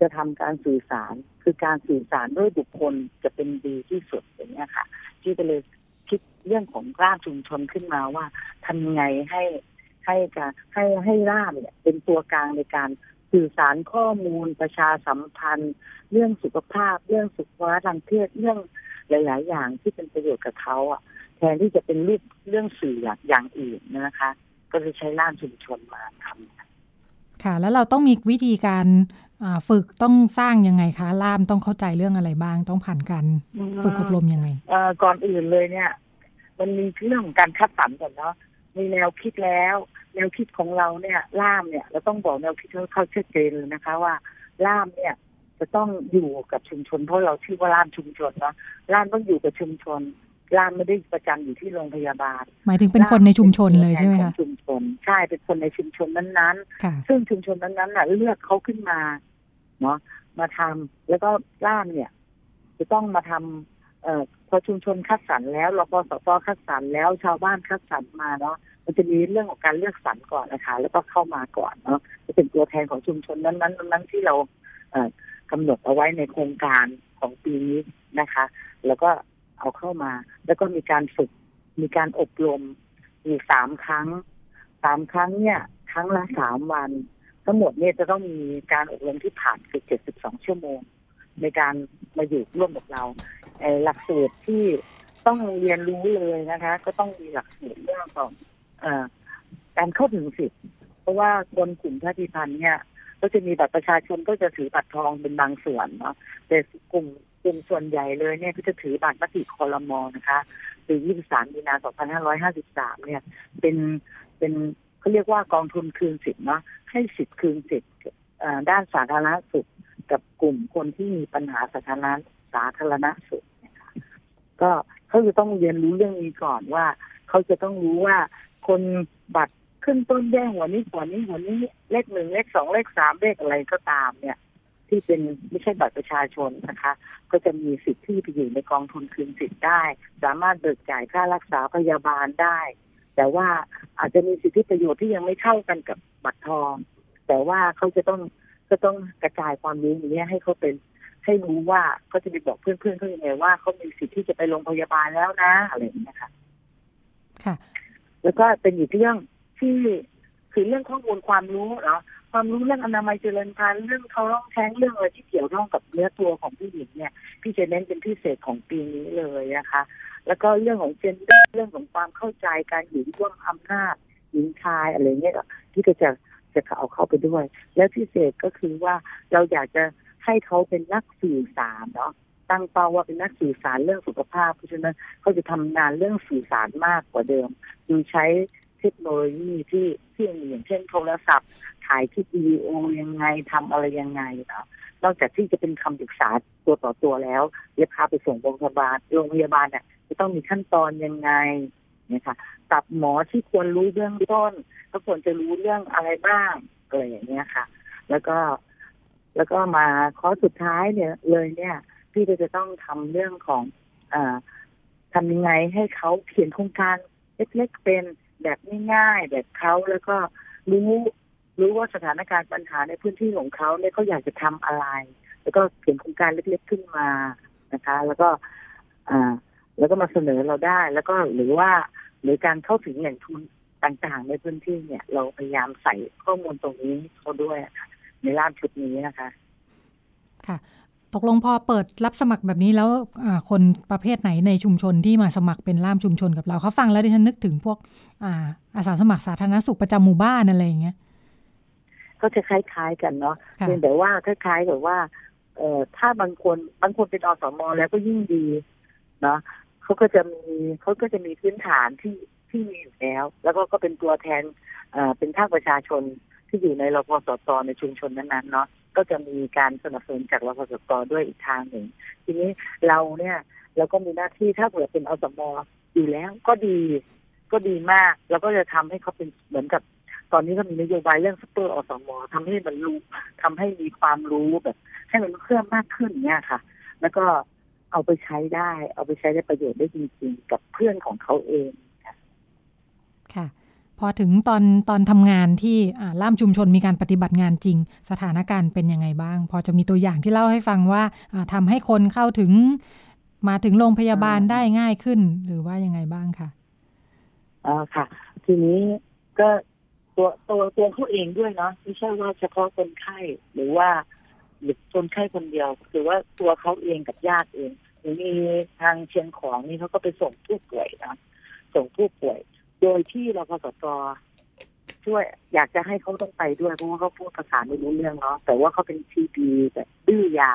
จะทำการสื่อสารคือการสื่อสารด้วยบุคคลจะเป็นดีที่สุดอย่างเงี้ค่ะ ที่ก็เลยคิดเรื่องของร่ามชุมชนขึ้นมาว่าทำยังไงให้ให้การให้ให้ร่ามเนี่ย เป็นตัวกลางในการสื่อสารข้อมูลประชาสัมพันธ์ เรื่องสุขภาพ เรื่องสุขภาพทางเพศเรื่องหลาย ๆ อย่างที่เป็นประโยชน์กับเขาอะ แทนที่จะเป็นรูปเรื่องสื่ออย่างอื่นนะคะ ก็เลยใช้ร่ามชุมชนมาทำ ค่ะ แล้วเราต้องมีวิธีการฝึกต้องสร้างยังไงคะล่ามต้องเข้าใจเรื่องอะไรบ้าง ต้องผ่านการฝึกอบรมยังไงก่อนอื่นเลยเนี่ย มันมีเรื่องของการคัดสรรก่อนเนาะมีแนวคิดแล้ว แนวคิดของเราเนี่ย ล่ามเนี่ย เราต้องบอกแนวคิดเขาเขาชัดเจนเลยนะคะ ว่าล่ามเนี่ย จะต้องอยู่กับชุมชนเพราะเราชื่อว่าล่ามชุมชนเนาะล่ามต้องอยู่กับชุมชน ล่ามไม่ได้ประจำอยู่ที่โรงพยาบาล หมายถึงเป็นคนในชุมชนเลยใช่ไหมคะชุมชนใช่เป็นคนในชุมชนนั้นๆ ซึ่งชุมชนนั้นๆน่ะเลือกเขาขึ้นมาเนาะมาทำแล้วก็ล่ามเนี่ย จะต้องมาทำเอ่อพอชุมชนคัดสรรแล้วรพสตคัดสรรแล้วชาวบ้านคัดสรรมาเนาะมันจะมีเรื่องของการเลือกสรรก่อนนะคะ แล้วก็เข้ามาก่อนเนาะจะเป็นตัวแทนของชุมชนนั้นๆนั้นที่เราเอ่อกำหนดเอาไว้ในโครงการของปีนี้นะคะ แล้วก็ เอาเข้ามา แล้วก็มีการฝึก มีการอบรมอยู่สามครั้งสามครั้งเนี่ยครั้งละสามวัน ทั้งหมดเนี่ยจะต้องมีการอบรมที่ผ่านคือเจ็ดสิบสองชั่วโมง ในการมาอยู่ร่วมกับเราหลักสูตรที่ต้องเรียนรู้เลยนะคะ ก็ต้องมีหลักสูตรเรื่องของอการเข้าถึงสิทธิ์เพราะว่าคนกลุ่มชาติพันธุ์เนี่ย ก็จะมีบัตรประชาชนก็จะถือบัตรทองเป็นบางส่วนเนาะแต่กลุ่ม กลุ่มส่วนใหญ่เลยเนี่ยก็จะถือบัตรมติคอรมอนะคะปี23มีนา 2553 เนี่ย เป็นเป็นเขาเรียกว่ากองทุนคืนสิทธิ์เนาะให้สิทธิ์คืนสิทธิ์ด้านสาธารณสุข กับกลุ่มคนที่มีปัญหาสาธารณสาธารณสุขนะคะก็เขาจะต้องเรียนรู้เรื่องนี้ก่อนว่า เขาจะต้องรู้ว่าคนบัตรขึ้นต้นแย่งหัวนี้หัวนี้หัวนี้เลขหนึ่งเลขสองเลขสามเลขอะไรก็ตามเนี่ย ที่เป็นไม่ใช่บัตรประชาชนนะคะ ก็จะมีสิทธิ์ที่ไปอยู่ในกองทุนคืนสิทธิ์ได้ สามารถเบิกจ่ายค่ารักษาพยาบาลได้ แต่ว่าอาจจะมีสิทธิประโยชน์ที่ยังไม่เท่ากันกับบัตรทอง แต่ว่าเขาจะต้องก็ต้องกระจายความรู้นี้ให้เขาเป็นให้รู้ว่าก็จะไปบอกเพื่อนๆเขาอย่างไงว่าเขามีสิทธิ์ที่จะไปโรงพยาบาลแล้วนะอะไรอย่างนี้ค่ะค่ะ แล้วก็เป็นอีกเรื่องที่คือเรื่องข้อมูลความรู้เนาะ ความรู้เรื่องอนามัยเจริญพันธุ์เรื่องท้องแท้งเรื่องอะไรที่เกี่ยวข้องกับเนื้อตัวของผู้หญิงเนี่ย พี่จะเน้นเป็นพิเศษของปีนี้เลยนะคะ แล้วก็เรื่องของเจนเเรื่องของความเข้าใจการอยู่ร่วมอำนาจหญิงชายอะไรเงี้ยที่ก็จะจะเอาเข้าไปด้วย และพิเศษก็คือว่าเราอยากจะให้เขาเป็นนักสื่อสารเนาะตั้งเป้าว่าเป็นนักสื่อสารเรื่องสุขภาพ เพราะฉะนั้นเขาจะทำงานเรื่องสื่อสารมากกว่าเดิมโดยใช้ เทคโนโลยีที่ที่มีอย่างเช่นโทรศัพท์ ถ่ายคลิปวิดีโอยังไงทำอะไรยังไงเนาะนอกจากที่จะเป็นคำปรึกษาตัวต่อตัวแล้วจะพาไปส่งโรงพยาบาลโรงพยาบาลเนี่ยจะต้องมีขั้นตอนยังไงเนี่ยค่ะกับหมอที่ควรรู้เรื่องต้นก็ควรจะรู้เรื่องอะไรบ้างอะไรอย่างเงี้ยค่ะ แล้วก็แล้วก็มาข้อสุดท้ายเนี่ยเลยเนี่ยพี่ก็จะต้องทำเรื่องของอทำยังไงให้เขาเขียนโครงการเล็กๆเป็น แบบง่ายๆแบบเขาแล้วก็รู้รู้ว่าสถานการณ์ปัญหาในพื้นที่ของเขาเนี่ยเขาอยากจะทำอะไร แล้วก็เขียนโครงการเล็กๆขึ้นมานะคะ แล้วก็อ่าแล้วก็มาเสนอเราได้ แล้วก็หรือว่าหรือการเข้าถึงแหล่งทุนต่างๆ ในพื้นที่เนี่ย เราพยายามใส่ข้อมูลตรงนี้เขาด้วยในร่างชุดนี้นะคะ ค่ะ ตกลงพอเปิดรับสมัครแบบนี้แล้วคนประเภทไหนในชุมชนที่มาสมัครเป็นล่ามชุมชนกับเราเขาฟังแล้วดิฉันนึกถึงพวกอาอาสาสมัครสาธารณสุขประจำหมู่บ้านอะไรอย่างเงี้ยก็จะคล้ายๆกันเนาะเพียงแต่ว่าคล้ายๆกับว่าเอ่อถ้าบางคนบางคนเป็นอสมแล้วก็ยิ่งดีเนาะเขาก็จะมีเขาก็จะมีพื้นฐานที่ที่มีอยู่แล้ว แล้วก็ก็เป็นตัวแทนเอ่อเป็นภาคประชาชน ที่อยู่ในรพสตในชุมชนนั้นๆเนาะก็จะมีการสนับสนุนจากรพสตด้วยอีกทางหนึ่ง ทีนี้เราเนี่ยเราก็มีหน้าที่ถ้าเกิดเป็นอสมอยู่แล้วก็ดีก็ดีมาก แล้วก็จะทำให้เขาเป็นเหมือนกับ ตอนนี้ก็มีนโยบายเรื่องซุปเปอร์อสมทำให้มันรู้ทำให้มีความรู้แบบ ให้มันเพิ่มมากขึ้นเนี่ยค่ะ แล้วก็เอาไปใช้ได้ เอาไปใช้ได้ประโยชน์ได้จริงๆ กับเพื่อนของเขาเองค่ะ พอถึงตอนตอนทำงานที่ล่ามชุมชนมีการปฏิบัติงานจริง สถานการณ์เป็นยังไงบ้าง พอจะมีตัวอย่างที่เล่าให้ฟังว่าทำให้คนเข้าถึงมาถึงโรงพยาบาลได้ง่ายขึ้น หรือว่ายังไงบ้างคะอ๋อค่ะ ทีนี้ก็ตัวตัวตัวเขาเองด้วยเนาะไม่ใช่ว่าเฉพาะคนไข้หรือว่าหรือคนไข้คนเดียวหรือว่าตัวเขาเองกับญาติเองหรือมีทางเชียงของนี่เขาก็ไปส่งผู้ป่วยนะส่งผู้ป่วย โดยที่รพสตช่วยอยากจะให้เขาต้องไปด้วยเพราะว่าเขาพูดภาษาไม่รู้เรื่องเนาะแต่ว่าเขาเป็นทีดีแบบดื้อยา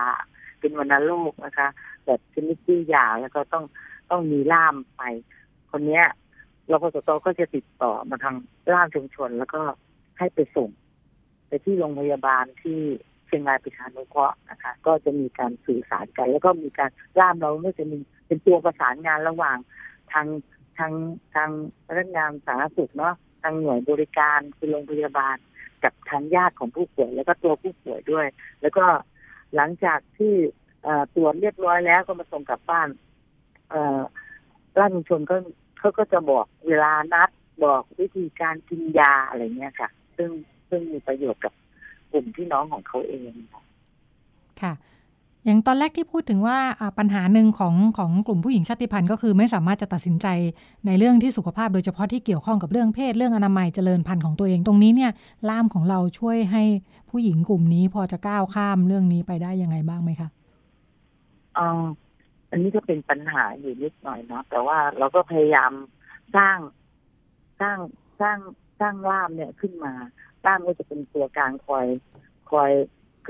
เป็นวัณโรคนะคะ แบบชนิดดื้อยาแล้วก็ต้องต้องมีล่ามไป คนเนี้ยรพสตก็จะติดต่อมาทางล่ามชุมชน แล้วก็ให้ไปส่ง ไปที่โรงพยาบาลที่เชียงรายประชานุเคราะห์นะคะ ก็จะมีการสื่อสารกัน แล้วก็มีการล่ามเราก็จะมีเป็นตัวประสานงานระหว่างทาง ทางทางพนักงานสาธารณสุขเนาะทางหน่วยบริการคือโรงพยาบาล กับทางญาติของผู้ป่วย แล้วก็ตัวผู้ป่วยด้วย แล้วก็หลังจากที่ตรวจเรียบร้อยแล้วก็มาส่งกลับบ้านร่างชุมชนก็เขาก็จะบอกเวลานัดบอกวิธีการกินยาอะไรเงี้ยค่ะ ซึ่งซึ่งมีประโยชน์กับกลุ่มที่น้องของเขาเองค่ะ อย่างตอนแรกที่พูดถึงว่าปัญหาหนึ่งของของกลุ่มผู้หญิงชาติพันธุ์ก็คือไม่สามารถจะตัดสินใจในเรื่องที่สุขภาพโดยเฉพาะที่เกี่ยวข้องกับเรื่องเพศเรื่องอนามัยเจริญพันธุ์ของตัวเองตรงนี้เนี่ยล่ามของเราช่วยให้ผู้หญิงกลุ่มนี้พอจะก้าวข้ามเรื่องนี้ไปได้ยังไงบ้างไหมคะอ๋ออันนี้ก็เป็นปัญหาอยู่นิดหน่อยเนาะแต่ว่าเราก็พยายามสร้างสร้างสร้างสร้างล่ามเนี่ยขึ้นมาล่ามก็จะเป็นตัวกลางคอยคอย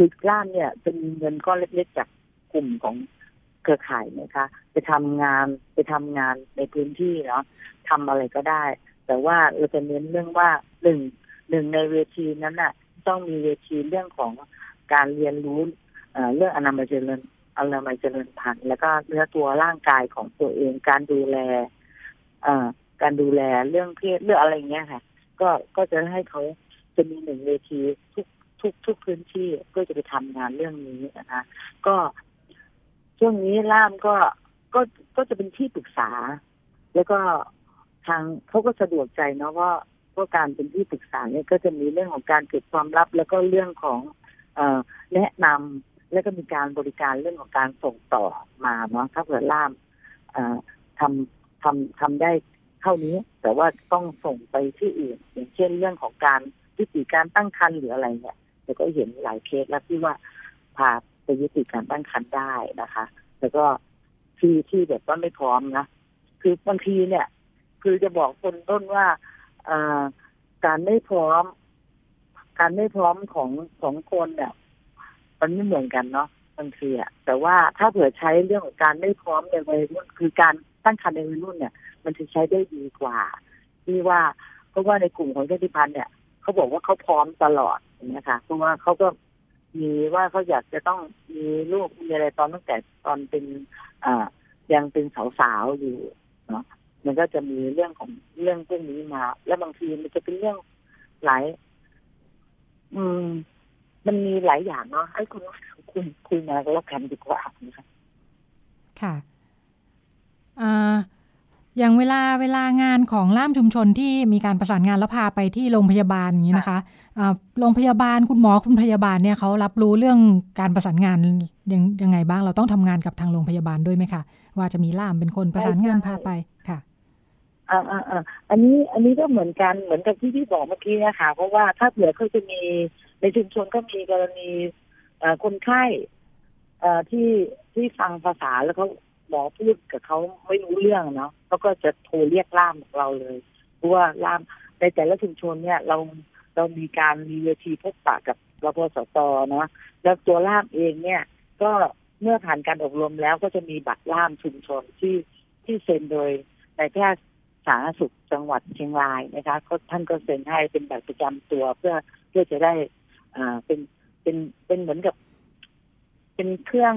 คือล่ามเนี่ยจะมีเงินก้อนเล็กๆจากกลุ่มของเครือข่ายนะคะไปทำงานไปทำงานในพื้นที่เนาะทำอะไรก็ได้ แต่ว่าเราจะเน้นเรื่องว่าหนึ่งหนึ่งในเวทีนั้นน่ะ ต้องมีเวทีเรื่องของการเรียนรู้เรื่องอนามัยเจริญอนามัยเจริญพันธุ์แล้วก็เนื้อตัวร่างกายของตัวเองการดูแลการดูแลเรื่องเพศเรื่องอะไรเงี้ยค่ะ ก็ก็จะให้เขาจะมีหนึ่งเวทีทุก ทุกทุกพื้นที่เพื่อจะไปทำงานเรื่องนี้นะคะก็ช่วงนี้ล่ามก็ก็ก็จะเป็นที่ปรึกษา แล้วก็ทางเขาก็สะดวกใจเนาะว่าเพราะการเป็นที่ปรึกษาเนี่ยก็จะมีเรื่องของการเก็บความลับ แล้วก็เรื่องของเอแนะนำแล้วก็มีการบริการเรื่องของการส่งต่อมาเนาะถ้าเกิดล่ามทำทำทำได้เท่านี้ แต่ว่าต้องส่งไปที่อื่น อย่างเช่นเรื่องของการวิธีการตั้งครรภ์หรืออะไรเนี่ย แต่ก็เห็นหลายเคสแล้วที่ว่าพาไปยุติการตั้งครรภ์ได้นะคะ แล้วก็ที่ที่แบบว่าไม่พร้อมนะคือบางทีเนี่ย คือจะบอกคนต้นว่าการไม่พร้อม การไม่พร้อมของของคนเนี่ยมันไม่เหมือนกันเนาะบางทีอะแต่ว่าถ้าเผื่อใช้เรื่องของการไม่พร้อมในวัยรุ่นคือการตั้งครรภ์ในวัยรุ่นเนี่ย มันจะใช้ได้ดีกว่าที่ว่าเพราะว่าในกลุ่มของชาติพันธุ์เนี่ย เขาบอกว่าเขาพร้อมตลอดนะคะเพราะว่าเขาก็มีว่าเขาอยากจะต้องมีลูกมีอะไรตอนตั้งแต่ตอนเป็นอ่ายังเป็นสาวๆอยู่เนาะมันก็จะมีเรื่องของเรื่องพวกนี้มา แล้วบางทีมันจะเป็นเรื่องหลาย อืม มันมีหลายอย่างเนาะให้คุณคุยคุยมาแล้วกันดีกว่านะคะค่ะอ่า อย่างเวลาเวลางานของล่ามชุมชนที่มีการประสานงานแล้วพาไปที่โรงพยาบาลอย่างนี้นะคะโรงพยาบาลคุณหมอคุณพยาบาลเนี่ยเขารับรู้เรื่องการประสานงานยังยังไงบ้างเราต้องทำงานกับทางโรงพยาบาลด้วยไหมคะว่าจะมีล่ามเป็นคนประสานงานพาไปค่ะอ่าอ่าอ่าอันนี้อันนี้ก็เหมือนกันเหมือนกับที่พี่บอกเมื่อกี้นะคะเพราะว่าถ้าเผื่อเขาจะมีในชุมชนก็มีกรณีคนไข้ที่ที่ฟังภาษาแล้วเขา หมอพูดกับเขาไม่รู้เรื่องเนาะเขาก็จะโทรเรียกล่ามของเราเลยเพราะว่าล่ามในแต่ละชุมชนเนี่ยเราเรามีการมีเวทีพบปะกับรพสตเนาะแล้วตัวล่ามเองเนี่ย ก็เมื่อผ่านการอบรมแล้วก็จะมีบัตรล่ามชุมชนที่ที่เซ็นโดยนายแพทย์สาธารณสุขจังหวัดเชียงรายนะคะก็ท่านก็เซ็นให้เป็นบัตรประจำตัวเพื่อเพื่อจะได้อ่าเป็นเป็นเป็นเหมือนกับ เป็นเครื่อง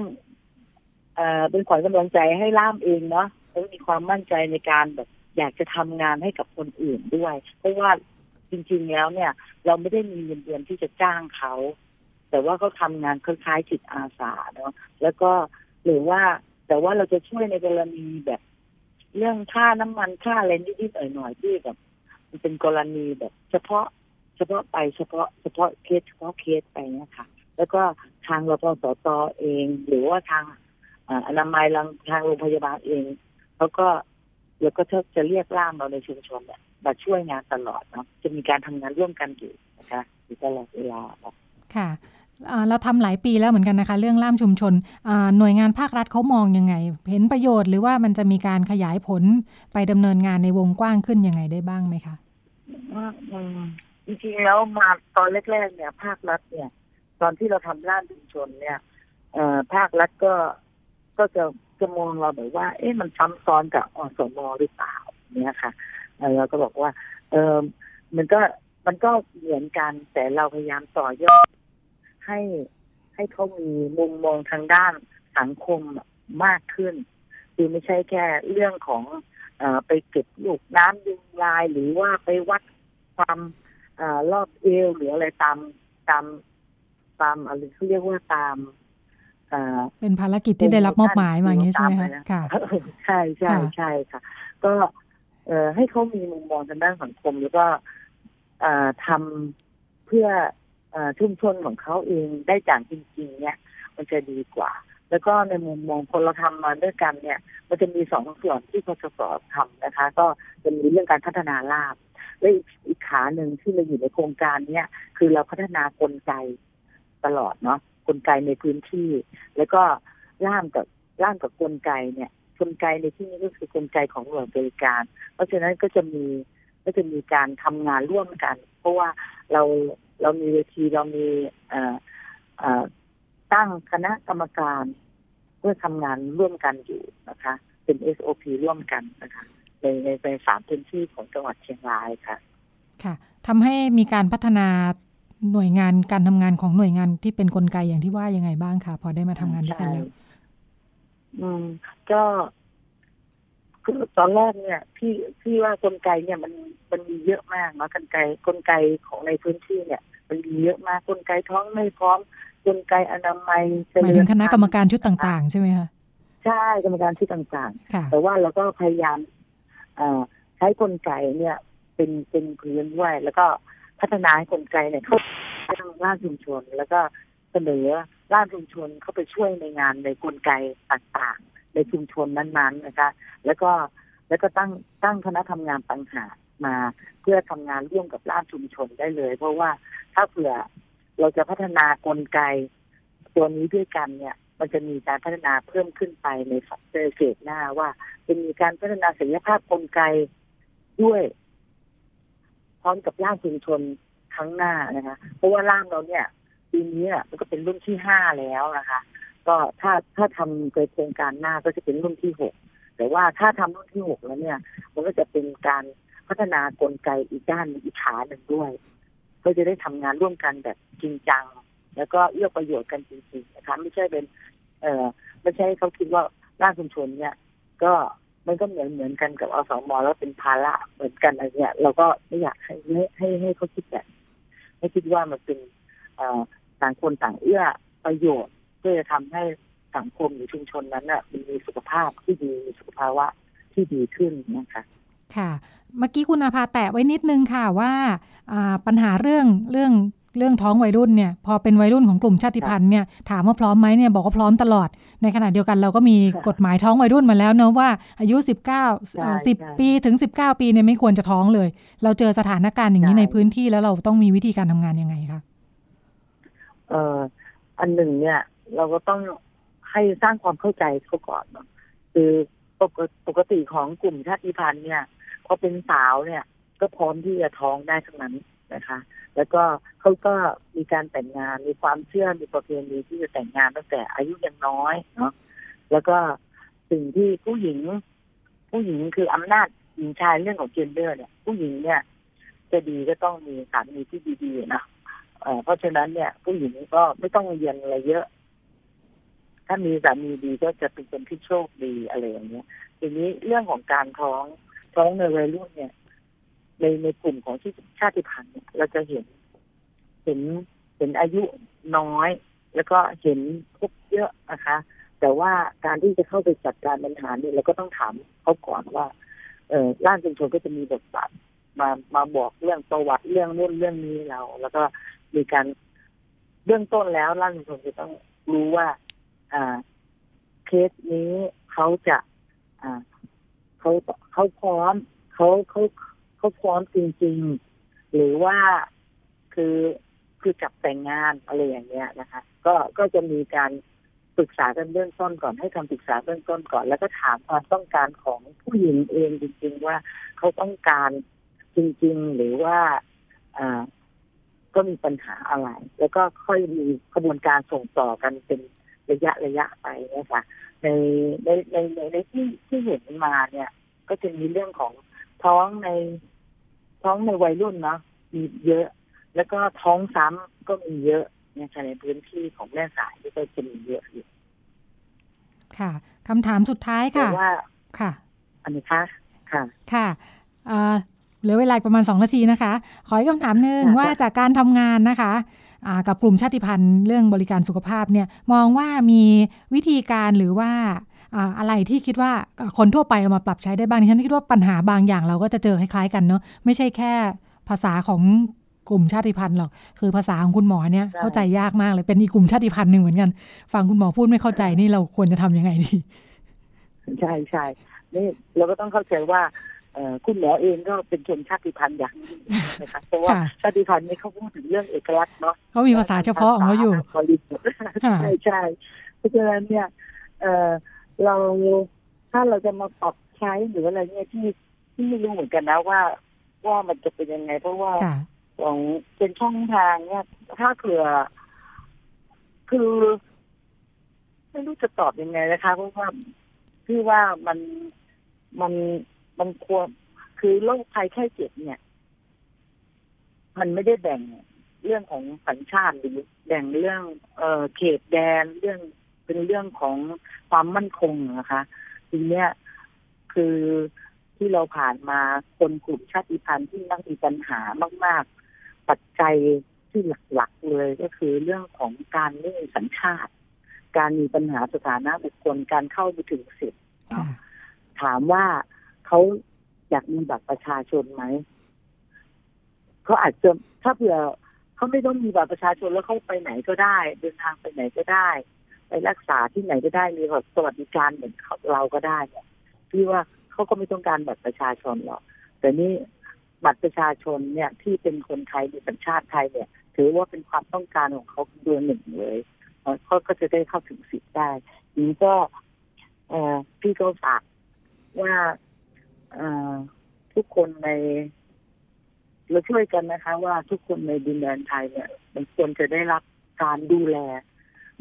เอเป็นขวัญกำลังใจให้ล่ามเองเนาะแล้วมีความมั่นใจในการแบบอยากจะทำงานให้กับคนอื่นด้วย เพราะว่าจริงๆแล้วเนี่ย เราไม่ได้มีเงินเดือนที่จะจ้างเขา แต่ว่าเขาทางานคล้ายๆจิตอาสาเนาะแล้วก็หรือว่าแต่ว่าเราจะช่วยในกรณีแบบ เรื่องค่าน้ำมันค่าอะไรนิดๆหน่อยๆที่แบบมันเป็นกรณีแบบ เฉพาะ เฉพาะไปเฉพาะเฉพาะเคสเฉพาะเคสไปนะคะแล้วก็ทางรพสตเอง หรือว่าทาง อนามัยทางโรงพยาบาลเองเขาก็เดี๋ยวก็จะเรียกล่ามเราในชุมชนเนี่ยมาช่วยงานตลอดเนาะจะมีการทำงานร่วมกันอยู่นะคะอยู่ตลอดเวลาค่ะเราทำหลายปีแล้วเหมือนกันนะคะ เรื่องล่ามชุมชนหน่วยงานภาครัฐเขามองยังไง เห็นประโยชน์หรือว่ามันจะมีการขยายผลไปดำเนินงานในวงกว้างขึ้นยังไงได้บ้างไหมคะจริงๆแล้วมาตอนแรกๆเนี่ย ภาครัฐเนี่ย ตอนที่เราทำร้านชุมชนเนี่ยเอ่อภาครัฐก็ ก็จะจะมองเราแบบว่า เอ๊ะมันซ้ำซ้อนกับอสมหรือเปล่าเนี่ยค่ะเออเราก็บอกว่า เออมันก็มันก็เหมือนกันแต่เราพยายามต่อยอดให้ให้เขามีมุมมองทางด้านสังคมมากขึ้น คือไม่ใช่แค่เรื่องของอไปเก็บลูกน้ำยุงลาย หรือว่าไปวัดความอรอบเอวหรืออะไรตามตามตามอะไรเขาเรียกว่าตาม เอ่อเป็นภารกิจที่ได้รับมอบหมายมาอย่างนี้ใช่ไหมคะค่ะใช่ใช่ค่ะใช่ค่ะ ก็เอ่อให้เขามีมุมมองทางด้านสังคมแล้วก็เอ่อทำเพื่อเอ่อชุมชนของเขาเองได้จากจริงๆ เนี่ย มันจะดีกว่า แล้วก็ในมุมมองคนเราทำมาด้วยกันเนี่ย มันจะมีสองส่วนที่พสสทำนะคะ ก็จะมีเรื่องการพัฒนาลาบและอีกอีกขาหนึ่งที่เราอยู่ในโครงการเนี้ยคือเราพัฒนากลไกตลอดเนาะ กลไกในพื้นที่ แล้วก็ล่ามกับล่ามกับกลไกเนี่ยกลไกในที่นี้ก็คือกลไกของหน่วยบริการ เพราะฉะนั้นก็จะมีก็จะมีการทำงานร่วมกัน เพราะว่าเราเรามีเวทีเรามีเอ่อเอ่อตั้งคณะกรรมการเพื่อทำงานร่วมกันอยู่นะคะ เป็น SOP ร่วมกันนะคะในในในสามพื้นที่ของจังหวัดเชียงรายค่ะ ค่ะทำให้มีการพัฒนา หน่วยงานการทำงานของหน่วยงานที่เป็นกลไกอย่างที่ว่ายังไงบ้างคะพอได้มาทำงานด้วยกันแล้วอืม ก็คือตอนแรกเนี่ยพี่พี่ว่ากลไกเนี่ยมันมันมีเยอะมากเนาะกลไกกลไกของในพื้นที่เนี่ย มันมีเยอะมากกลไกท้องไม่พร้อมกลไกอนามัยเจหมายริถึญงคณะกรรมการชุดต่าง ๆ ใช่ไหมคะใช่กรรมการที่ต่างค่ะๆแต่ว่าเราก็พยายามเอ่อใช้กลไกเนี่ย เป็นเป็นพื้นไว้แล้วก็ พัฒนาให้กลไกเนี่ยเข้าทางร่างชุมชน แล้วก็เสนอร่างชุมชนเข้าไปช่วยในงานในกลไกต่างๆ ในชุมชนนั้นๆนะคะ แล้วก็แล้วก็ตั้งตั้งคณะทำงานต่างหากมาเพื่อทำงานร่วมกับร่างชุมชนได้เลย เพราะว่าถ้าเผื่อเราจะพัฒนากลไก ตัวนี้ด้วยกันเนี่ย มันจะมีการพัฒนาเพิ่มขึ้นไปในเฟสหน้าว่าจะมีการพัฒนาศักยภาพกลไกด้วย พร้อมกับร่างชุมชนครั้งหน้านะคะ เพราะว่าร่างเราเนี่ยปีนี้มันก็เป็นรุ่นที่ห้าแล้วนะคะ ก็ถ้าถ้าทำโครงการหน้าก็จะเป็นรุ่นที่หกแต่ว่าถ้าทำรุ่นที่หกแล้วเนี่ย มันก็จะเป็นการพัฒนากลไกอีกด้านอีกขาหนึ่งด้วย ก็จะได้ทำงานร่วมกันแบบจริงจัง แล้วก็เอื้อประโยชน์กันจริงๆนะคะไม่ใช่เป็น เอ่อไม่ใช่เขาคิดว่าร่างชุมชนเนี่ย ก็ มันก็เหมือนเหมือนกันกับอสมแล้วเป็นภาระเหมือนกันอะไรเนี่ยเราก็ไม่อยากให้ให้ให้เขาคิดแบบให้คิดว่ามันเป็นต่างคนต่างเอื้อประโยชน์เพื่อจะทำให้สังคมหรือชุมชนนั้นน่ะมีสุขภาพที่ดีมีสุขภาวะที่ดีขึ้นนะคะค่ะ เมื่อกี้คุณอาภาแตะไว้นิดนึงค่ะว่าปัญหาเรื่องเรื่อง เรื่องท้องวัยรุ่นเนี่ยพอเป็นวัยรุ่นของกลุ่มชาติพันธุ์เนี่ยถามว่าพร้อมไหมเนี่ยบอกว่าพร้อมตลอด ในขณะเดียวกันเราก็มีค่ะกฎหมายท้องวัยรุ่นมาแล้วเนอะว่าอายุ 19เอ่อใช่10 ปีถึง 19 ปีเนี่ยไม่ควรจะท้องเลย เราเจอสถานการณ์อย่างนี้ใช่ในพื้นที่แล้วเราต้องมีวิธีการทำงานยังไงคะเอ่ออันหนึ่งเนี่ย เราก็ต้องให้สร้างความเข้าใจเขาก่อนเนอะคือปกติปกติของกลุ่มชาติพันธุ์เนี่ยพอเป็นสาวเนี่ย ก็พร้อมที่จะท้องได้ทั้งนั้น นะคะ แล้วก็เขาก็มีการแต่งงานมีความเชื่อมีประเพณีที่จะแต่งงานตั้งแต่อายุยังน้อยเนาะแล้วก็สิ่งที่ผู้หญิง ผู้หญิงคืออำนาจหญิงชายเรื่องของเจนเดอร์เนี่ย ผู้หญิงเนี่ย จะดีก็ต้องมีสามีที่ดีๆนะเเพราะฉะนั้นเนี่ย ผู้หญิงก็ไม่ต้องเรียนอะไรเยอะ ถ้ามีสามีดีก็จะเป็นคนที่โชคดีอะไรอย่างเงี้ยทีนี้เรื่องของการท้องท้องในวัยรุ่นเนี่ย ในในกลุ่มของที่ชาติพันธุ์เนี่ยเราจะเห็น เห็นเห็นอายุน้อย แล้วก็เห็นพบเยอะนะคะ แต่ว่าการที่จะเข้าไปจัดการปัญหาเนี่ยเราก็ต้องถามเขาก่อนว่า เออร่างชุมชนก็จะมีบทบาทมามาบอกเรื่องประวัติเรื่องนู่นเรื่องนี้เรา แล้วก็มีการเบื้องต้นแล้วร่างชุมชนจะต้องรู้ว่า อ่าเคสนี้เขาจะ อ่าเขาเขาพร้อมเขาเขา เขาพร้อมจริง ๆ หรือว่าคือคือจับแต่งงานอะไรอย่างเงี้ยนะคะ ก็ก็จะมีการปรึกษากันเบื้องต้นก่อนให้คำปรึกษาเบื้องต้นก่อน แล้วก็ถามความต้องการของผู้หญิงเองจริง ๆ ว่าเขาต้องการจริง ๆ หรือว่าอ่าก็มีปัญหาอะไร แล้วก็ค่อยมีกระบวนการส่งต่อกันเป็นระยะระยะไปนะคะในในในในที่ที่เห็นมาเนี่ย ก็จะมีเรื่องของท้องใน ท้องในวัยรุ่นเนาะมีเยอะ แล้วก็ท้องซ้ำก็มีเยอะเนี่ยในพื้นที่ของแม่สายที่ก็จะมีเยอะอยู่ค่ะคำถามสุดท้ายแต่ค่ะว่าค่ะ อันนี้คะค่ะค่ะเอ่อเหลือเวลาอีกประมาณ 2 นาทีนะคะ ขออีกคำถามหนึ่งค่ะว่าจากการทำงานนะคะอ่ากับกลุ่มชาติพันธุ์เรื่องบริการสุขภาพเนี่ย มองว่ามีวิธีการหรือว่า อ่าอะไรที่คิดว่าคนทั่วไปเอามาปรับใช้ได้บ้างดิฉันคิดว่าปัญหาบางอย่างเราก็จะเจอคล้ายๆกันเนาะไม่ใช่แค่ภาษาของกลุ่มชาติพันธุ์หรอก คือภาษาของคุณหมอเนี่ยใช่เข้าใจยากมากเลยเป็นอีกกลุ่มชาติพันธุ์หนึ่งเหมือนกัน ฟังคุณหมอพูดไม่เข้าใจนี่เราควรจะทำยังไงดีใช่ใช่นี่เราก็ต้องเข้าใจว่าเอ่อคุณหมอเองก็เป็นชนชาติพันธุ์อย่างหนึงนะคะเพราะว่าค่ะชาติพันธุ์นี่เขาพูดถึงเรื่องเอกลักษณ์เนาะเขามีภาษาเฉพาะของเขาอยู่บริสุทธิ์ค่ะใช่ใช่เพราะฉะนั้นเนี่ย เออเราถ้าเราจะมาปรับใช้หรืออะไรเนี่ยที่ที่ไม่รู้เหมือนกันนะว่า ว่ามันจะเป็นยังไง เพราะว่าค่ะของเป็นช่องทางเนี่ย ถ้าเผื่อคือไม่รู้จะตอบยังไงนะคะเพราะว่าพี่ว่ามันมันมันควรคือโรคภัยไข้เจ็บเนี่ย มันไม่ได้แบ่งเรื่องของสัญชาติหรือแบ่งเรื่อง เอ่อเขตแดนเรื่อง เป็นเรื่องของความมั่นคงนะคะ ทีเนี้ยคือที่เราผ่านมาคนกลุ่มชาติพันธุ์ที่มักมีปัญหามาก ๆ ปัจจัยที่หลักๆเลยก็คือเรื่องของการไม่มีสัญชาติ การมีปัญหาสถานะบุคคลการเข้าไปถึงสิทธิ์ค่ะถามว่าเขาอยากมีบัตรประชาชนไหมเขาอาจจะถ้าเผื่อเขาไม่ต้องมีบัตรประชาชนแล้วเขาไปไหนก็ได้ เดินทางไปไหนก็ได้ ไปรักษาที่ไหนก็ได้มีแบบสวัสดิการเหมือนเราก็ได้เนี่ยพี่ว่าเขาก็ไม่ต้องการบัตรประชาชนหรอกแต่นี่บัตรประชาชนเนี่ยที่เป็นคนไทยมีสัญชาติไทยเนี่ย ถือว่าเป็นความต้องการของเขาดือนหนึ่งเลยเขาก็จะได้เข้าถึงสิทธิ์ได้นี้ก็พี่ก็ฝากว่าทุกคนในเราช่วยกันนะคะ ว่าทุกคนในดินแดนไทยเนี่ยมันควรจะได้รับการดูแล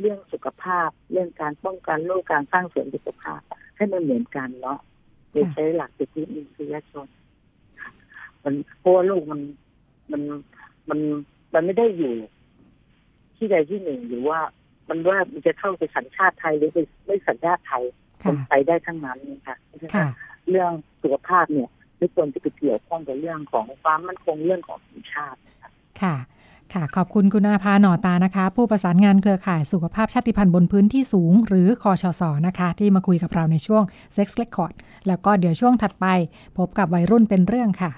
เรื่องสุขภาพ เรื่องการป้องกันโรคการสร้างเสริมสุขภาพ ให้มันเหมือนกันเนาะโดยใช้หลักสิทธิมนุษยชนมันเพราะว่าโลกมันมันมันมันไม่ได้อยู่ ที่ใดที่หนึ่งหรือว่ามันว่ามันจะเข้าไปสัญชาติไทยหรือไปไม่สัญชาติไทยค่ะมันไปได้ทั้งนั้นนะคะเพราะฉะนั้ค่ะนเรื่องสุขภาพเนี่ยไม่ควรจะไปเกี่ยวข้องกับเรื่องของความมั่นคงเรื่องของสัญชาติค่ะ ค่ะ ขอบคุณคุณอาภาหน่อตานะคะ ผู้ประสานงานเครือข่ายสุขภาพชาติพันธุ์บนพื้นที่สูง หรือคอชสนะคะ ที่มาคุยกับเราในช่วง Sex Record แล้วก็เดี๋ยวช่วงถัดไป พบกับวัยรุ่นเป็นเรื่องค่ะ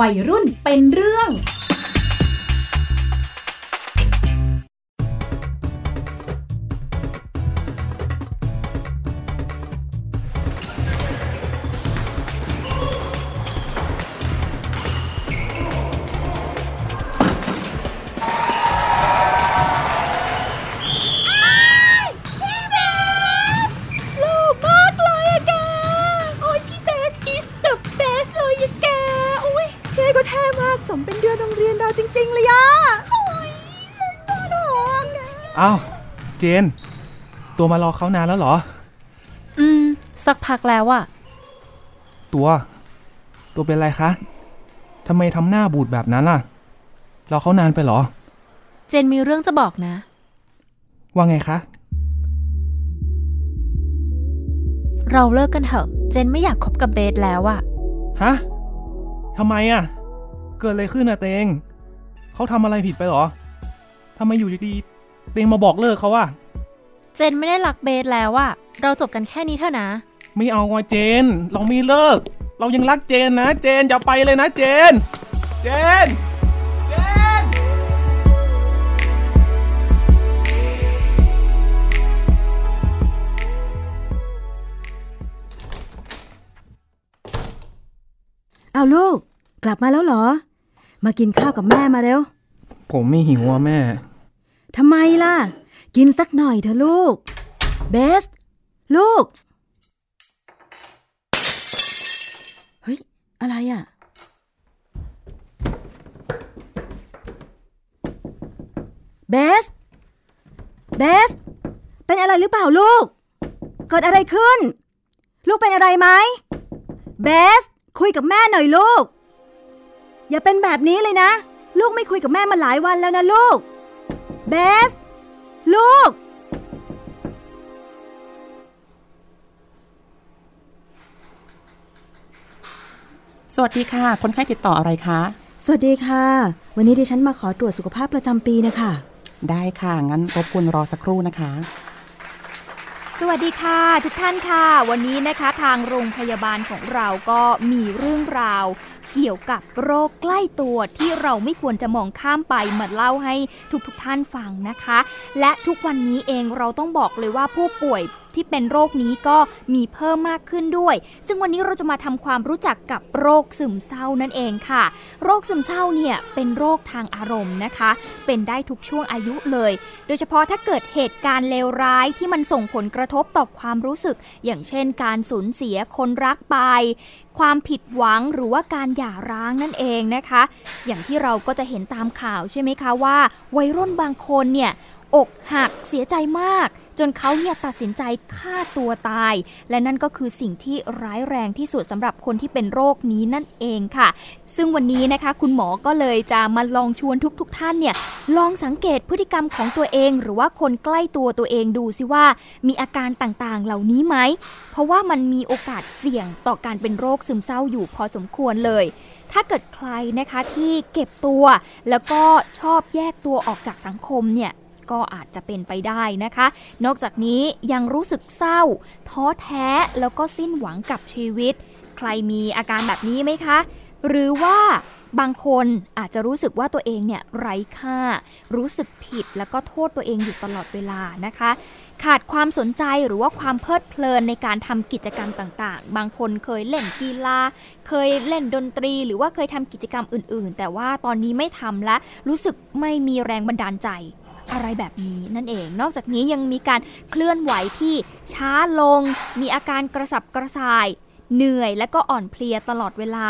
วัยรุ่นเป็นเรื่อง งๆเลยอะโอ้ยน่ารักอะอ้าวเจน ตัวมารอเขานานแล้วเหรอ อืม สักพักแล้วอะตัว ตัวเป็นไรคะทำไมทำหน้าบูดแบบนั้นล่ะ รอเขานานไปเหรอ เจนมีเรื่องจะบอกนะ ว่าไงคะ เราเลิกกันเถอะ เจนไม่อยากคบกับเบสแล้วอะฮะทำไมอะเกิดอะไรขึ้นอะเตง เขาทำอะไรผิดไปเหรอทำไมอยู่ดีๆเตงมาบอกเลิกเขาอะเจนไม่ได้รักเบสแล้วอะเราจบกันแค่นี้เถอะนะ ไม่เอาอะเจน เราไม่เลิก เรายังรักเจนนะ เจนอย่าไปเลยนะเจน เจน เจน เอาลูก กลับมาแล้วเหรอ มากินข้าวกับแม่มาเร็ว ผมไม่หิวอะแม่ ทำไมล่ะ กินสักหน่อยเถอะลูก เบส ลูก เฮ้ย อะไรอะ่ะ เบส เบส เป็นอะไรหรือเปล่าลูก เกิดอะไรขึ้น ลูกเป็นอะไรไหม เบส คุยกับแม่หน่อยลูก อย่าเป็นแบบนี้เลยนะ ลูกไม่คุยกับแม่มาหลายวันแล้วนะลูก เบส ลูก สวัสดีค่ะ คนไข้ติดต่ออะไรคะ สวัสดีค่ะ วันนี้ดิฉันมาขอตรวจสุขภาพประจำปีนะคะ ได้ค่ะ งั้นรบกวนรอสักครู่นะคะสวัสดีค่ะ ทุกท่านค่ะ วันนี้นะคะทางโรงพยาบาลของเราก็มีเรื่องราว เกี่ยวกับโรคใกล้ตัวที่เราไม่ควรจะมองข้ามไปมาเล่าให้ทุกๆทท่านฟังนะคะ และทุกวันนี้เองเราต้องบอกเลยว่าผู้ป่วย ที่เป็นโรคนี้ก็มีเพิ่มมากขึ้นด้วย ซึ่งวันนี้เราจะมาทำความรู้จักกับโรคซึมเศร้านั่นเองค่ะ โรคซึมเศร้าเนี่ยเป็นโรคทางอารมณ์นะคะ เป็นได้ทุกช่วงอายุเลย โดยเฉพาะถ้าเกิดเหตุการณ์เลวร้ายที่มันส่งผลกระทบต่อความรู้สึก อย่างเช่น การสูญเสียคนรักไป ความผิดหวังหรือว่าการหย่าร้างนั่นเองนะคะ อย่างที่เราก็จะเห็นตามข่าวใช่ไหมคะว่า วัยรุ่นบางคนเนี่ย อกหักเสียใจมาก จนเขาเนี่ยตัดสินใจฆ่าตัวตาย และนั่นก็คือสิ่งที่ร้ายแรงที่สุดสำหรับคนที่เป็นโรคนี้นั่นเองค่ะ ซึ่งวันนี้นะคะคุณหมอก็เลยจะมาลองชวนทุกๆทท่านเนี่ยลองสังเกตพฤติกรรมของตัวเอง หรือว่าคนใกล้ตัวตัวเองดูซิว่า มีอาการต่างๆเหล่านี้ไหม เพราะว่ามันมีโอกาสเสี่ยงต่อการเป็นโรคซึมเศร้าอยู่พอสมควรเลย ถ้าเกิดใครนะคะที่เก็บตัว แล้วก็ชอบแยกตัวออกจากสังคมเนี่ย ก็อาจจะเป็นไปได้นะคะ นอกจากนี้ยังรู้สึกเศร้า ท้อแท้แล้วก็สิ้นหวังกับชีวิต ใครมีอาการแบบนี้ไหมคะ หรือว่าบางคนอาจจะรู้สึกว่าตัวเองเนี่ยไร้ค่า รู้สึกผิดแล้วก็โทษตัวเองอยู่ตลอดเวลานะคะ ขาดความสนใจหรือว่าความเพลิดเพลินในการทำกิจกรรมต่างๆ บางคนเคยเล่นกีฬา เคยเล่นดนตรี หรือว่าเคยทำกิจกรรมอื่น ๆ แต่ว่าตอนนี้ไม่ทำและรู้สึกไม่มีแรงบันดาลใจ อะไรแบบนี้นั่นเอง นอกจากนี้ยังมีการเคลื่อนไหวที่ช้าลง มีอาการกระสับกระส่าย เหนื่อยและก็อ่อนเพลียตลอดเวลา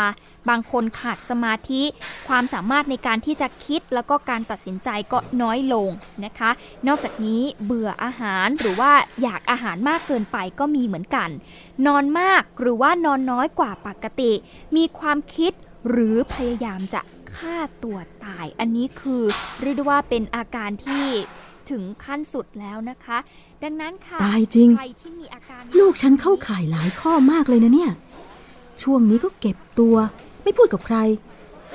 บางคนขาดสมาธิ ความสามารถในการที่จะคิดแล้วก็การตัดสินใจก็น้อยลงนะคะ นอกจากนี้เบื่ออาหารหรือว่าอยากอาหารมากเกินไปก็มีเหมือนกัน นอนมากหรือว่านอนน้อยกว่าปกติ มีความคิดหรือพยายามจะ ฆ่าตัวตาย อันนี้คือเรียกได้ว่าเป็นอาการที่ถึงขั้นสุดแล้วนะคะ ดังนั้นค่ะตายจริง ใครที่มีอาการลูกฉันเข้าข่ายหลายข้อมากเลยนะเนี่ย ช่วงนี้ก็เก็บตัว ไม่พูดกับใคร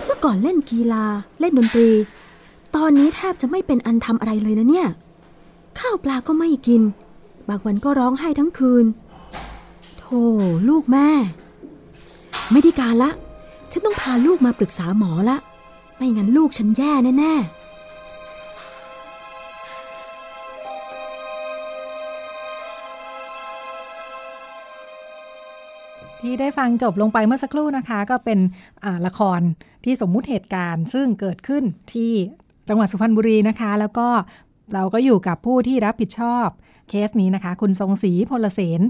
เมื่อก่อนเล่นกีฬาเล่นดนตรี ตอนนี้แทบจะไม่เป็นอันทำอะไรเลยนะเนี่ย ข้าวปลาก็ไม่กิน บางวันก็ร้องไห้ทั้งคืนโธ่ลูกแม่ ไม่ได้การละ ฉันต้องพาลูกมาปรึกษาหมอละ ไม่งั้นลูกฉันแย่แน่ๆที่ได้ฟังจบลงไปเมื่อสักครู่นะคะ ก็เป็นละครที่สมมุติเหตุการณ์ ซึ่งเกิดขึ้นที่จังหวัดสุพรรณบุรีนะคะ แล้วก็เราก็อยู่กับผู้ที่รับผิดชอบ เคสนี้นะคะ คุณทรงศรีพลเสน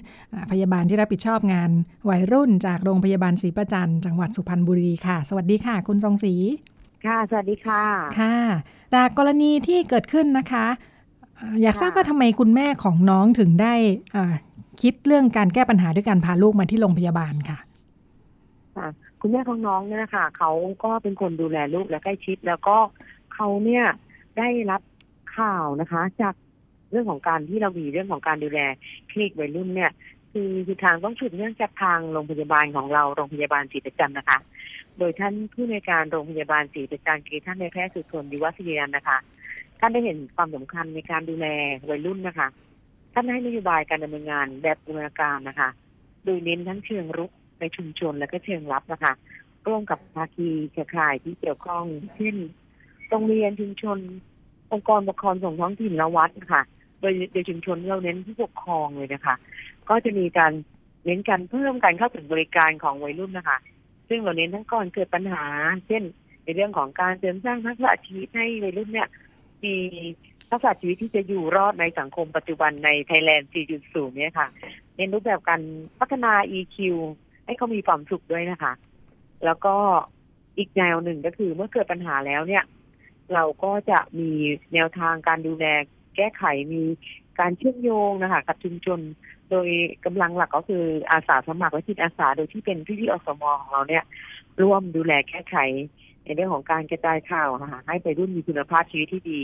พยาบาลที่รับผิดชอบงานวัยรุ่นจากโรงพยาบาลศรีประจันจังหวัดสุพรรณบุรีค่ะ สวัสดีค่ะ คุณทรงศรีค่ะ สวัสดีค่ะค่ะ จากกรณีที่เกิดขึ้นนะคะ อยากทราบว่าทำไมคุณแม่ของน้องถึงได้คิดเรื่องการแก้ปัญหาด้วยการพาลูกมาที่โรงพยาบาลค่ะค่ะคุณแม่ของน้องเนี่ยนะคะเขาก็เป็นคนดูแลลูกและใกล้ชิด แล้วก็เขาเนี่ยได้รับข่าวนะคะ จาก เรื่องของการที่เรามีเรื่องของการดูแลคลินิกวัยรุ่นเนี่ยคือคือทางต้องฉุดเนื่องจากทางโรงพยาบาลของเราโรงพยาบาลศรีประจันนะคะ โดยท่านผู้ในการโรงพยาบาลศรีประจันคือท่านนายแพทย์สุทนดิวัฒนียนนะคะ ท่านได้เห็นความสำคัญในการดูแลวัยรุ่นนะคะ ท่านให้นโยบายการดำเนินงานแบบบูรณาการนะคะ โดยเน้นทั้งเชิงรุกในชุมชนและก็เชิงรับนะคะ ร่วมกับภาคีเครือข่ายที่เกี่ยวข้องเช่นโรงเรียนชุมชน องค์กรปกครองส่งท้องถิ่นและวัดค่ะ โดยชุมชนเราเน้นผู้ปกครองเลยนะคะ ก็จะมีการเน้นการเพิ่มการเข้าถึงบริการของวัยรุ่นนะคะ ซึ่งเราเน้นทั้งก่อนเกิดปัญหา เช่น ในเรื่องของการเสริมสร้างทักษะชีวิตให้วัยรุ่นเนี่ยมีทักษะชีวิตที่จะอยู่รอดในสังคมปัจจุบันในไทยแลนด์ 4.0 เนี่ยค่ะในรูปแบบการพัฒนา EQ ให้เขามีความสุขด้วยนะคะ แล้วก็อีกแนวหนึ่งก็คือเมื่อเกิดปัญหาแล้วเนี่ย เราก็จะมีแนวทางการดูแล แก้ไขมีการเชื่อมโยงนะคะกับชุมชน โดยกำลังหลักก็คืออาสาสมัครและจิตอาสาโดยที่เป็นพี่พี่อสมของเราเนี่ย ร่วมดูแลแก้ไขในเรื่องของการกระจายข่าวนะคะให้ไปรุ่นมีคุณภาพชีวิตที่ดี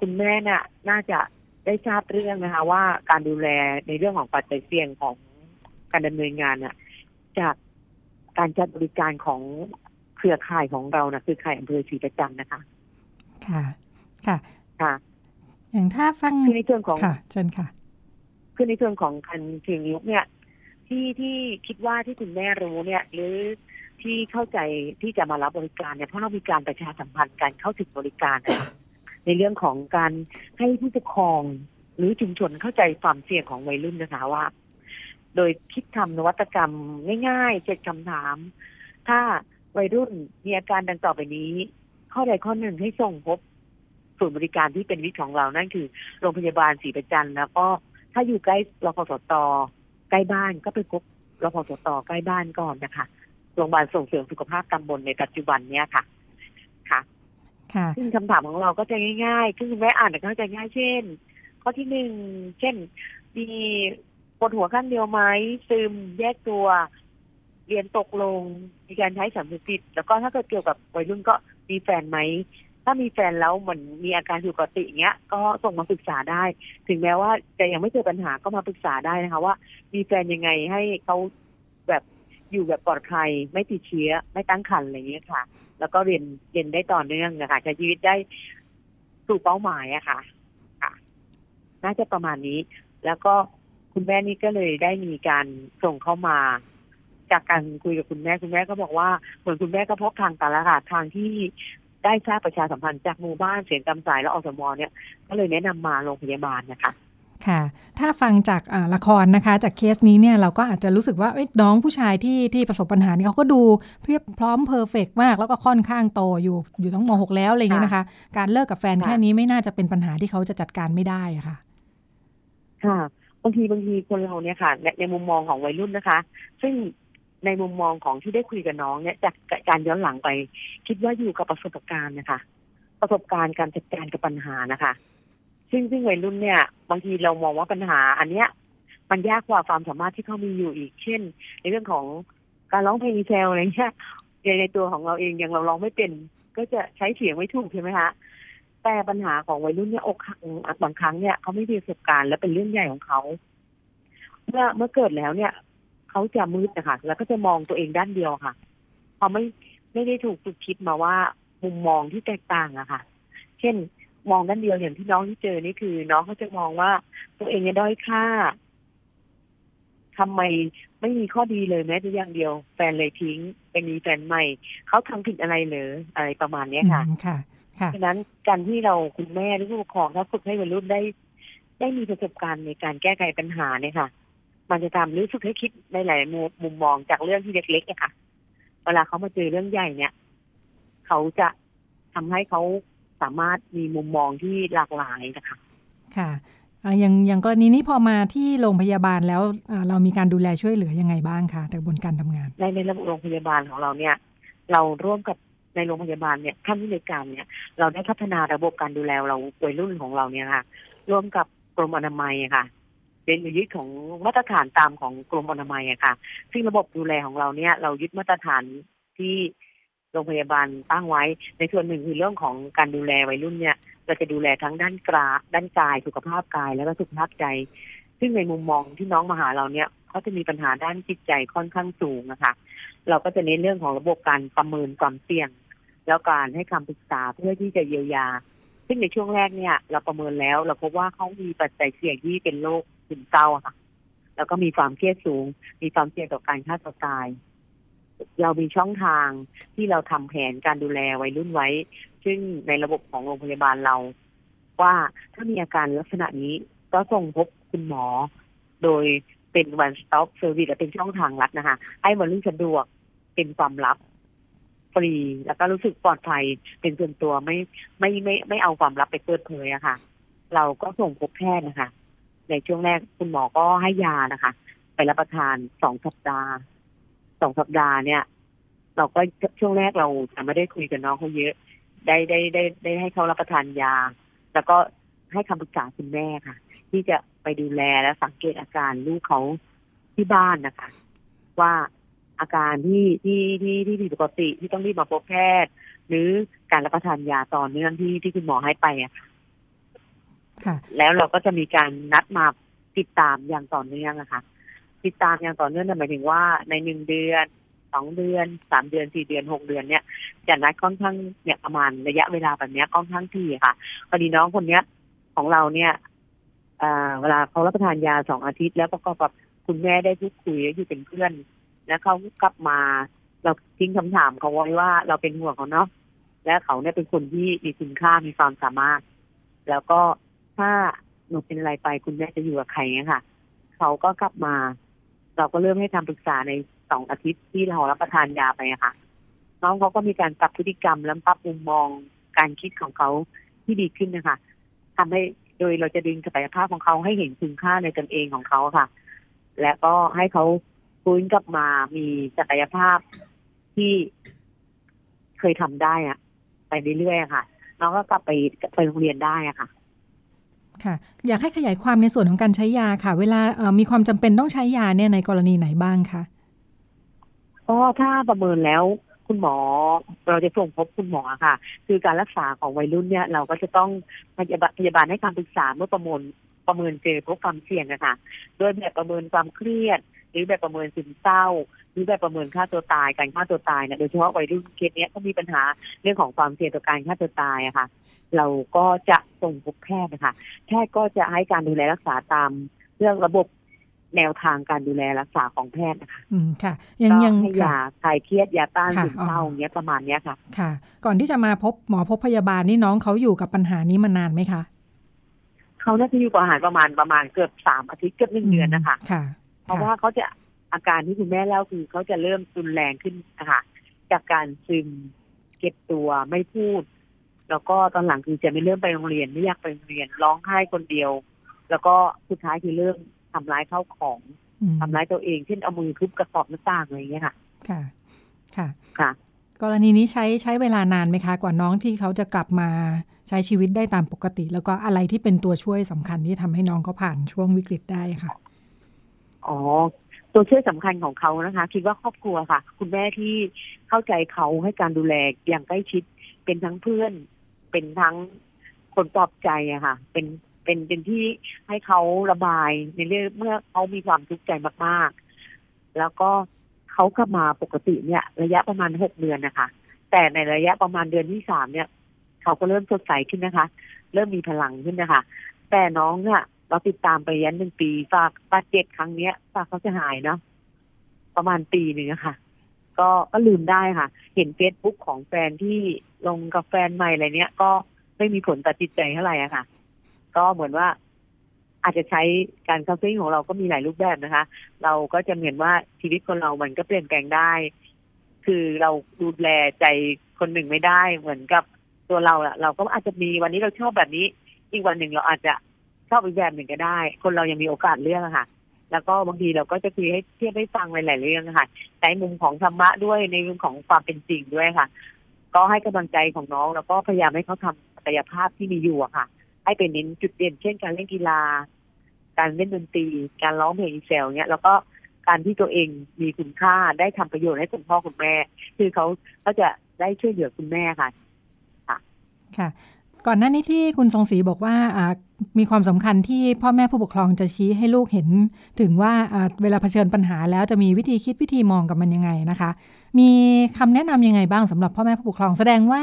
คุณแม่น่ะ น่าจะได้ทราบเรื่องนะคะ ว่าการดูแลในเรื่องของปัจจัยเสี่ยงของการดำเนินงานน่ะ จากการจัดบริการของเครือข่ายของเรานะคือข่ายอำเภอศรีประจันทร์นะคะ ค่ะ ค่ะค่ะ อย่างถ้าฟังคือในส่วนของค่ะเชิญค่ะ คือในส่วนของการเชิงลุกเนี่ย ที่ที่คิดว่าที่คุณแม่รู้เนี่ย หรือที่เข้าใจที่จะมารับบริการเนี่ยเพราะเรามีการประชาสัมพันธ์การเข้าถึงบริการนะคะในเรื่องของการให้ผู้ปกครองหรือชุมชนเข้าใจความเสี่ยงของวัยรุ่นนะคะว่า โดยคิดทำนวัตกรรมง่ายๆเจ็ดคำถาม ถ้าวัยรุ่นมีอาการดังต่อไปนี้ ข้อใดข้อหนึ่งให้ส่งพบ ศูนย์บริการที่เป็นวิทย์ของเรานั่นคือ โรงพยาบาลศรีประจันทร์แล้วก็ถ้าอยู่ใกล้รพสตใกล้บ้านก็ไปพบรพสตใกล้บ้านก่อนนะคะโรงพยาบาลส่งเสริมสุขภาพตำบลในปัจจุบันเนี้ยค่ะ ค่ะค่ะซึ่งคำถามของเราก็จะง่ายๆซึ่งคุณแม่อ่านแต่เข้าใจง่ายเช่น ข้อที่หนึ่งเช่น มีปวดหัวข้างเดียวไหมซึมแยกตัว เรียนตกลง มีการใช้สารเสพติดแล้วก็ถ้าเกิดเกี่ยวกับวัยรุ่นก็มีแฟนไหม ถ้ามีแฟนแล้วเหมือนมีอาการผิดปกติเงี้ย ก็ส่งมาปรึกษาได้ ถึงแม้ว่าจะยังไม่เจอปัญหาก็มาปรึกษาได้นะคะ ว่า มีแฟนยังไงให้เขาแบบอยู่แบบปลอดภัยไม่ติดเชื้อ ไม่ตั้งครรภ์อะไรเงี้ยค่ะ แล้วก็เรียนเรียนได้ต่อเนื่องนะคะใช้ชีวิตได้สู่เป้าหมายอะค่ะค่ะ น่าจะประมาณนี้ แล้วก็คุณแม่นี่ก็เลยได้มีการส่งเข้ามา จากการคุยกับคุณแม่คุณแม่ก็บอกว่าเหมือนคุณแม่ก็พบทางตาละค่ะทางที่ ได้ทราบประชาสัมพันธ์จากหมู่บ้านเสียงกำสายและอสมเนี่ยก็เลยแนะนำมาโรงพยาบาลนะคะค่ะ ถ้าฟังจากอ่าละครนะคะ จากเคสนี้เนี่ยเราก็อาจจะรู้สึกว่าเอ้ยน้องผู้ชายที่ที่ประสบปัญหานี้เขาก็ดูเพียบพร้อมเพอร์เฟกมาก แล้วก็ค่อนข้างโตอยู่อยู่ตั้งมหกแล้วอะไรอย่างเงี้ยนะคะ การเลิกกับแฟนค่ะแค่นี้ไม่น่าจะเป็นปัญหาที่เขาจะจัดการไม่ได้อะค่ะ ค่ะบางทีบางทีคนเราเนี่ยค่ะในในมุมมองของวัยรุ่นนะคะ ซึ่ง ในมุมมองของที่ได้คุยกับน้องเนี่ยจากการย้อนหลังไป คิดว่าอยู่กับประสบการณ์นะคะ ประสบการณ์การจัดการกับปัญหานะคะ ซึ่งซึ่งวัยรุ่นเนี่ย บางทีเรามองว่าปัญหา อันเนี้ย มันยากกว่าความสามารถที่เขามีอยู่อีก เช่น ในเรื่องของการร้องเพลงแซวอะไรเงี้ยในในตัวของเราเองยังเราร้องไม่เป็น ก็จะใช้เสียงไม่ถูกใช่ไหมคะแต่ปัญหาของวัยรุ่นเนี่ยอกหักบางครั้งเนี่ยเขาไม่มีประสบการณ์และเป็นเรื่องใหญ่ของเขาเมื่อเมื่อเกิดแล้วเนี่ย เขาจะมืดนะคะแล้วก็จะมองตัวเองด้านเดียวค่ะเขาไม่ไม่ได้ถูกฝึกคิดมาว่ามุมมองที่แตกต่างอะค่ะ เช่น มองด้านเดียวอย่างที่น้องที่เจอนี่คือ น้องเขาจะมองว่าตัวเองเนี่ยด้อยค่าทำไมไม่มีข้อดีเลยแม้แต่อย่างเดียว แฟนเลยทิ้งไปมีแฟนใหม่ เขาทำผิดอะไรเหรออะไรประมาณเนี้ยค่ะอืมค่ะค่ะฉะนั้นการที่เราคุณแม่หรือผู้ปกครองถ้าฝึกให้วัยรุ่นได้ ได้มีประสบการณ์ในการแก้ไขปัญหาเนี่ยค่ะ มันจะทำหรือฝึกให้คิดในหลายมุมมุมมองจากเรื่องที่เล็กๆเนี่ยค่ะเวลาเขามาเจอเรื่องใหญ่เนี่ย เขาจะทำให้เขาสามารถมีมุมมองที่หลากหลายนะคะ ค่ะอ่าอย่างอย่างกรณีนี้พอมาที่โรงพยาบาลแล้วอ่าเรามีการดูแลช่วยเหลือยังไงบ้างคะในกระบวนการทำงาน ในในระบบโรงพยาบาลของเราเนี่ย เราร่วมกับในโรงพยาบาลเนี่ยท่านผู้ในวยการเนี่ย เราได้พัฒนาระบบการดูแลเราวัยรุ่นของเราเนี่ยค่ะ ร่วมกับกรมอนามัยอะค่ะ เป็นยึดของมาตรฐานตามของกรมอนามัยอะค่ะ ซึ่งระบบดูแลของเราเนี่ยเรายึดมาตรฐานที่โรงพยาบาลตั้งไว้ ในส่วนหนึ่งคือเรื่องของการดูแลวัยรุ่นเนี่ยเราจะดูแลทั้งด้านกราด้านกายสุขภาพกายแล้วก็สุขภาพใจ ซึ่งในมุมมองที่น้องมาหาเราเนี่ยเขาจะมีปัญหาด้านจิตใจค่อนข้างสูงนะคะ เราก็จะเน้นเรื่องของระบบการประเมินความเสี่ยง แล้วการให้คำปรึกษาเพื่อที่จะเยียวยา ซึ่งในช่วงแรกเนี่ย เราประเมินแล้ว เราพบว่าเขามีปัจจัยเสี่ยงที่เป็นโรค ซึมเศร้าอค่ะ แล้วก็มีความเครียดสูง มีความเสี่ยงต่อการฆ่าตัวตาย เรามีช่องทางที่เราทำแผนการดูแลวัยรุ่นไว้ ซึ่งในระบบของโรงพยาบาลเรา ว่าถ้ามีอาการลักษณะนี้ก็ส่งพบคุณหมอ โดยเป็น one stop service และเป็นช่องทางลัดนะคะ ให้วัยรุ่นสะดวกเป็นความลับฟรีแล้วก็รู้สึกปลอดภัยเป็นส่วนตัวไม่ไม่ไม่ไม่เอาความลับไปเปิดเผยอะค่ะ เราก็ส่งพบแพทย์นะคะ ในช่วงแรกคุณหมอก็ให้ยานะคะ ไปรับประทานสองสัปดาห์สองสัปดาห์เนี่ย เราก็ช่วงแรกเราจะไม่ได้คุยกับน้องเขาเยอะ ได้ได้ได้ได้ให้เขารับประทานยา แล้วก็ให้คำปรึกษาคุณแม่ค่ะ ที่จะไปดูแลและสังเกตอาการลูกเขาที่บ้านนะคะ ว่าอาการที่ที่ที่ที่ผิดปกติที่ต้องรีบมาพบแพทย์ หรือการรับประทานยาต่อเนื่องที่ที่คุณหมอให้ไปอะค่ะ แล้วเราก็จะมีการนัดมาติดตามอย่างต่อเนื่องนะคะ ติดตามอย่างต่อเนื่องนั่นหมายถึงว่าในหนึ่งเดือนสองเดือนสามเดือนสี่เดือนหกเดือนเนี่ยจะนัดค่อนข้างเนี่ยประมาณระยะเวลาแบบนี้ค่อนข้างที่ค่ะพอดีน้องคนเนี้ยของเราเนี่ยเอ่อเวลาเขารับประทานยาสองอาทิตย์ แล้วประกอบกับคุณแม่ได้พูดคุยอยู่เป็นเพื่อน แล้วเขากลับมา เราทิ้งคำถามเขาไว้ว่าเราเป็นห่วงเขาเนาะและเขาเนี่ยเป็นคนที่มีคุณค่ามีความสามารถ แล้วก็ ถ้าหนูเป็นอะไรไปคุณแม่จะอยู่กับใครเนี่ยค่ะเขาก็กลับมา เราก็เริ่มให้คำปรึกษาในสองอาทิตย์ที่เรารับประทานยาไปค่ะ น้องเขาก็มีการปรับพฤติกรรมและปรับมุมมองการคิดของเขาที่ดีขึ้นนะคะทำให้โดยเราจะดึงศักยภาพของเขาให้เห็นคุณค่าในตนเองของเขาค่ะ และก็ให้เขาฟื้นกลับมามีศักยภาพที่เคยทำได้อะไปเรื่อยๆค่ะ น้องก็กลับไปไปโรงเรียนได้อะค่ะ ค่ะ อยากให้ขยายความในส่วนของการใช้ยาค่ะ เวลามีความจำเป็นต้องใช้ยาเนี่ยในกรณีไหนบ้างคะก็ถ้าประเมินแล้วคุณหมอเราจะส่งพบคุณหมอค่ะ คือการรักษาของวัยรุ่นเนี่ย เราก็จะต้องพยาบาลพยาบาลให้คำปรึกษาเมื่อประเมินประเมินเจอพบความเสี่ยงนะคะโดยแบบประเมินความเครียด หรือแบบประเมินซึมเศร้า หรือแบบประเมินค่าตัวตายการฆ่าตัวตายเนี่ยโดยเฉพาะวัยรุ่นเคสเนี้ยก็มีปัญหาเรื่องของความเสี่ยงต่อการฆ่าตัวตายอะค่ะ เราก็จะส่งพบแพทย์นะคะแพทย์ก็จะให้การดูแลรักษาตามเรื่องระบบแนวทางการดูแลรักษาของแพทย์นะคะอืมค่ะ ยังก็ยังให้ค่ะยาคลายเครียดยาต้านค่ะซึมเศร้าอ๋ออย่างเงี้ยประมาณเนี้ยค่ะ ค่ะ ก่อนที่จะมาพบหมอพบพยาบาลนี่น้องเขาอยู่กับปัญหานี้มานานไหมคะเขาน่าจะอยู่กับอาหารประมาณประมาณเกือบสามอาทิตย์เกือบหนึ่งเดือนนะคะ ค่ะ เพราะว่าเขาจะอาการที่คุณแม่เล่าคือเขาจะเริ่มรุนแรงขึ้นนะคะจากการซึมเก็บตัวไม่พูด แล้วก็ตอนหลังคือจะไม่เริ่มไปโรงเรียนไม่อยากไปโรงเรียนร้องไห้คนเดียว แล้วก็สุดท้ายคือเริ่มทำร้ายเข้าของอืมทำร้ายตัวเองเช่นเอามือทุบกระสอบหน้าต่างอะไรอย่างเงี้ยค่ะ ค่ะ ค่ะค่ะกรณีนี้ใช้ใช้เวลานานไหมคะ กว่าน้องที่เขาจะกลับมาใช้ชีวิตได้ตามปกติ แล้วก็อะไรที่เป็นตัวช่วยสำคัญที่ทำให้น้องเขาผ่านช่วงวิกฤตได้ค่ะ อ๋อ ตัวช่วยสำคัญของเขานะคะ คิดว่าครอบครัวค่ะ คุณแม่ที่เข้าใจเขาให้การดูแลอย่างใกล้ชิด เป็นทั้งเพื่อน เป็นทั้งคนปลอบใจอะค่ะ เป็นเป็นเป็นที่ให้เขาระบายในเรื่องเมื่อเขามีความทุกข์ใจมากๆ แล้วก็เขากลับมาปกติเนี่ย ระยะประมาณหกเดือนนะคะ แต่ในระยะประมาณเดือนที่สามเนี่ย เขาก็เริ่มสดใสขึ้นนะคะ เริ่มมีพลังขึ้นนะคะ แต่น้องเนี่ย เราติดตามไปยันหนึ่งปี ฝากบาดเจ็บครั้งเนี้ย ฝากเขาจะหายเนาะประมาณปีหนึ่งค่ะ ก็ก็ลืมได้ค่ะ เห็นเฟซบุ๊กของแฟนที่ลงกับแฟนใหม่อะไรเนี้ย ก็ไม่มีผลต่อจิตใจเท่าไหร่อะค่ะ ก็เหมือนว่าอาจจะใช้การ counseling ของเราก็มีหลายรูปแบบนะคะ เราก็จะเหมือนว่าชีวิตคนเรา มันก็เปลี่ยนแปลงได้ คือเราดูแลใจคนหนึ่งไม่ได้ เหมือนกับตัวเราอะเราก็อาจจะมีวันนี้เราชอบแบบนี้ อีกวันหนึ่งเราอาจจะ ชอบอีกแบบหนึ่งก็ได้ คนเรายังมีโอกาสเลือกอะค่ะ แล้วก็บางทีเราก็จะคุยให้เทียบให้ฟังหลายๆเรื่องค่ะใช้มุมของธรรมะด้วยในมุมของความเป็นจริงด้วยค่ะ ก็ให้กำลังใจของน้อง แล้วก็พยายามให้เขาทำศักยภาพที่มีอยู่อะค่ะ ให้เป็นเน้นจุดเด่นเช่นการเล่นกีฬา การเล่นดนตรี การร้องเพลงเซลเนี้ยแล้วก็การที่ตัวเองมีคุณค่าได้ทำประโยชน์ให้คุณพ่อคุณแม่ คือเขาเขาจะได้ช่วยเหลือคุณแม่ค่ะ ค่ะ ก่อนหน้านี้ที่คุณทรงศรีบอกว่าอ่ามีความสำคัญที่พ่อแม่ผู้ปกครองจะชี้ให้ลูกเห็น ถึงว่าอ่าเวลาเผชิญปัญหาแล้วจะมีวิธีคิดวิธีมองกับมันยังไงนะคะ มีคำแนะนำยังไงบ้างสำหรับพ่อแม่ผู้ปกครองแสดงว่า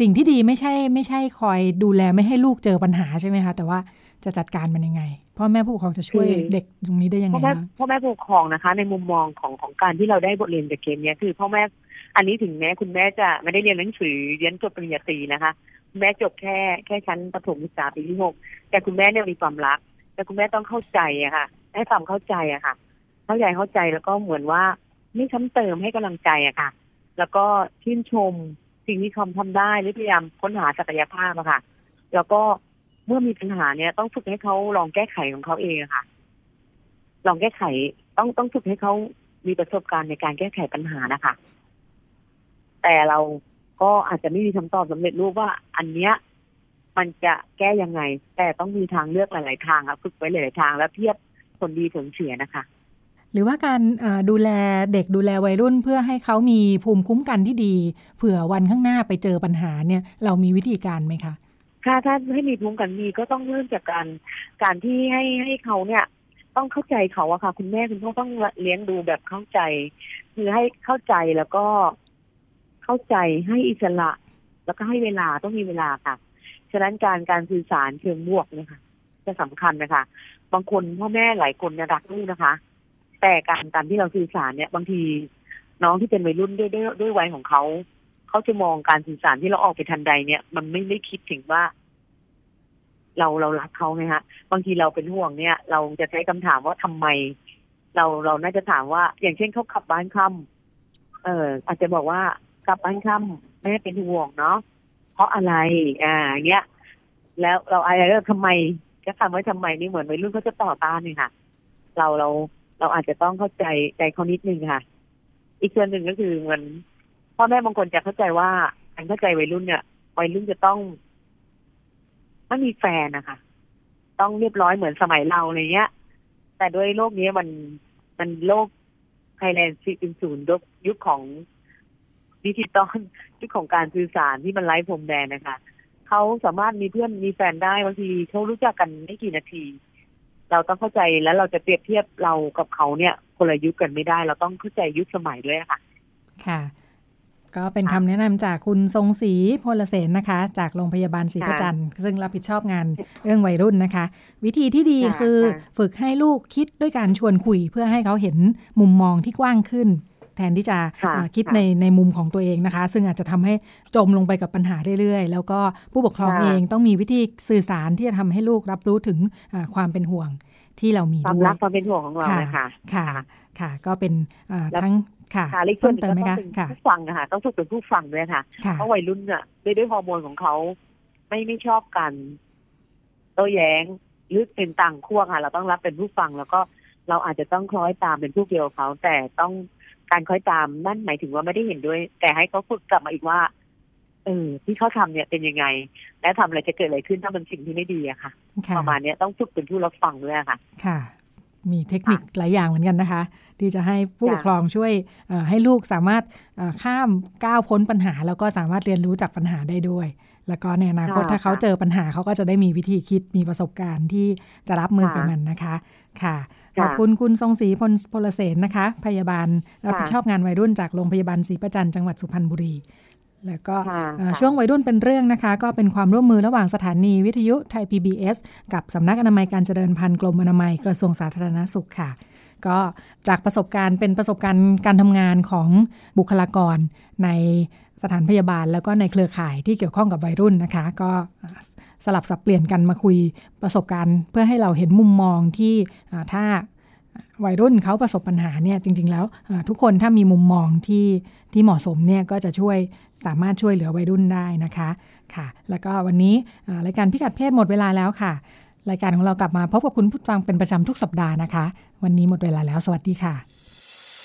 สิ่งที่ดีไม่ใช่ไม่ใช่คอยดูแลไม่ให้ลูกเจอปัญหาใช่ไหมคะแต่ว่าจะจัดการมันยังไง พ่อแม่ผู้ปกครองจะช่วยคือเด็กตรงนี้ได้ยังไงพ่อแม่บ้างพ่อแม่ผู้ปกครองนะคะ ในมุมมองของของการที่เราได้บทเรียนจากเกมเนี้ยคือพ่อแม่ อันนี้ถึงแม้คุณแม่จะไม่ได้เรียนหนังสือเรียนจบปริญญาตรีนะคะ แม่จบแค่แค่ชั้นประถมศึกษาปีที่หกแต่คุณแม่เนี่ยมีความรัก แต่คุณแม่ต้องเข้าใจอะค่ะ ให้ความเข้าใจอะค่ะ เข้าใจเข้าใจแล้วก็เหมือนว่าไม่ซ้ำเติมให้กำลังใจอะค่ะ แล้วก็ชื่นชมสิ่งที่เขาทำได้หรือพยายามค้นหาศักยภาพอะค่ะ แล้วก็เมื่อมีปัญหาเนี่ยต้องฝึกให้เขาลองแก้ไขของเขาเองอะค่ะ ลองแก้ไขต้องต้องฝึกให้เขามีประสบการณ์ในการแก้ไขปัญหานะคะ แต่เราก็อาจจะไม่มีคำตอบสำเร็จรูปว่า อันเนี้ยมันจะแก้ยังไง แต่ต้องมีทางเลือกหลาย ๆ ทางครับฝึกไว้หลาย ๆ ทาง แล้วเทียบผลดีผลเสียนะคะ หรือว่าการดูแลเด็กดูแลวัยรุ่นเพื่อให้เขามีภูมิคุ้มกันที่ดี เผื่อวันข้างหน้าไปเจอปัญหาเนี่ย เรามีวิธีการไหมคะค่ะถ้าให้มีภูมิกันมีก็ต้องเริ่มจากการการที่ให้ให้เขาเนี่ย ต้องเข้าใจเขาอะค่ะ คุณแม่คุณพ่อต้องเลี้ยงดูแบบเข้าใจ คือให้เข้าใจแล้วก็ เข้าใจให้อิสระ แล้วก็ให้เวลาต้องมีเวลาค่ะ ฉะนั้นการการสื่อสารเชิงบวกเนี่ยค่ะ จะสำคัญนะคะ บางคนพ่อแม่หลายคนเนี่ยรักลูกนะคะ แต่การการที่เราสื่อสารเนี่ย บางทีน้องที่เป็นวัยรุ่นด้วยด้วยด้วยวัยของเขาเขาจะมองการสื่อสารที่เราออกไปทันใดเนี่ย มันไม่ได้คิดถึงว่า เราเรารักเขาไงฮะ บางทีเราเป็นห่วงเนี่ย เราจะใช้คำถามว่าทำไม เราเราน่าจะถามว่า อย่างเช่นเขาขับบ้านค่ำเอออาจจะบอกว่า กลับบ้านค่ำแม่เป็นห่วงเนาะเพราะอะไร อ่าเงี้ย แล้วเราอะไรเรื่อทำไมจะทำไว้ทำไมนี่เหมือนวัยรุ่นเขาจะต่อต้านเลยค่ะ เราเราเราอาจจะต้องเข้าใจใจเขานิดนึงค่ะ อีกส่วนหนึ่งก็คือเหมือนพ่อแม่บางคนจะเข้าใจว่าการเข้าใจวัยรุ่นเนี่ยวัยรุ่นจะต้องไม่มีแฟนนะคะต้องเรียบร้อยเหมือนสมัยเราอะไรเงี้ย แต่ด้วยโลกนี้มันมันโลกไทยแลนด์สี่ศูนย์ยุคของ ดิจิตอลยุคของการสื่อสารที่มันไร้พรมแดนนะคะเขาสามารถมีเพื่อนมีแฟนได้บางทีเขารู้จักกันไม่กี่นาที เราต้องเข้าใจแล้วเราจะเปรียบเทียบเรากับเขาเนี่ยคนละยุคกันไม่ได้ เราต้องเข้าใจยุคสมัยด้วยค่ะ ค่ะ ก็เป็นคำแนะนำจากคุณทรงศรีพลเสนนะคะ จากโรงพยาบาลศรีประจันซึ่งรับผิดชอบงานเรื่องวัยรุ่นนะคะ วิธีที่ดีคือฝึกให้ลูกคิดด้วยการชวนคุยเพื่อให้เขาเห็นมุมมองที่กว้างขึ้น แทนที่จะคิดในในมุมของตัวเองนะคะ ซึ่งอาจจะทำให้จมลงไปกับปัญหาเรื่อยๆ แล้วก็ผู้ปกครองเองต้องมีวิธีสื่อสารที่จะทำให้ลูกรับรู้ถึงความเป็นห่วงที่เรามีด้วยความรักความเป็นห่วงของเราค่ะค่ะค่ะ ก็เป็นทั้งค่ะเพิ่มเติมไหมคะผู้ฟังนะคะต้องฝึกเป็นผู้ฟังด้วยค่ะเพราะวัยรุ่นเนี่ยด้วยด้วยฮอร์โมนของเขาไม่ไม่ชอบกันโต้แย้งหรือเป็นต่างขั้วค่ะ เราต้องรับเป็นผู้ฟังแล้วก็เราอาจจะต้องคล้อยตามเป็นผู้เกี่ยวเขาแต่ต้อง การคอยตามนั่นหมายถึงว่าไม่ได้เห็นด้วย แต่ให้เขาฝึกกลับมาอีกว่า เออ ที่เขาทำเนี่ยเป็นยังไง และทำอะไรจะเกิดอะไรขึ้นถ้ามันสิ่งที่ไม่ดีอะค่ะ ประมาณนี้ต้องฝึกเป็นผู้รับฟังด้วยค่ะ ค่ะ มีเทคนิคหลายอย่างเหมือนกันนะคะ ที่จะให้ผู้ปกครองช่วยให้ลูกสามารถข้ามก้าวพ้นปัญหา แล้วก็สามารถเรียนรู้จากปัญหาได้ด้วย แล้วก็ในอนาคตถ้าเขาเจอปัญหาเขาก็จะได้มีวิธีคิดมีประสบการณ์ที่จะรับมือกับมันนะคะ ค่ะขอบคุณคุณทรงศรีพลพลเสนนะคะ พยาบาลรับผิดชอบงานวัยรุ่นจากโรงพยาบาลศรีประจันจังหวัดสุพรรณบุรี แล้วก็ช่วงวัยรุ่นเป็นเรื่องนะคะ ก็เป็นความร่วมมือระหว่างสถานีวิทยุไทย PBS กับสำนักอนามัยการเจริญพันธุ์กรมอนามัยกระทรวงสาธารณสุขค่ะก็จากประสบการณ์เป็นประสบการณ์การทำงานของบุคลากรใน สถานพยาบาลแล้วก็ในเครือข่ายที่เกี่ยวข้องกับวัยรุ่นนะคะ ก็สลับสับเปลี่ยนกันมาคุยประสบการณ์ เพื่อให้เราเห็นมุมมองที่ถ้าวัยรุ่นเขาประสบปัญหาเนี่ยจริง ๆ แล้วทุกคนถ้ามีมุมมองที่ที่เหมาะสมเนี่ยก็จะช่วยสามารถช่วยเหลือวัยรุ่นได้นะคะค่ะ แล้วก็วันนี้รายการพิกัดเพศหมดเวลาแล้วค่ะ รายการของเรากลับมาพบกับคุณผู้ฟังเป็นประจำทุกสัปดาห์นะคะ วันนี้หมดเวลาแล้ว สวัสดีค่ะ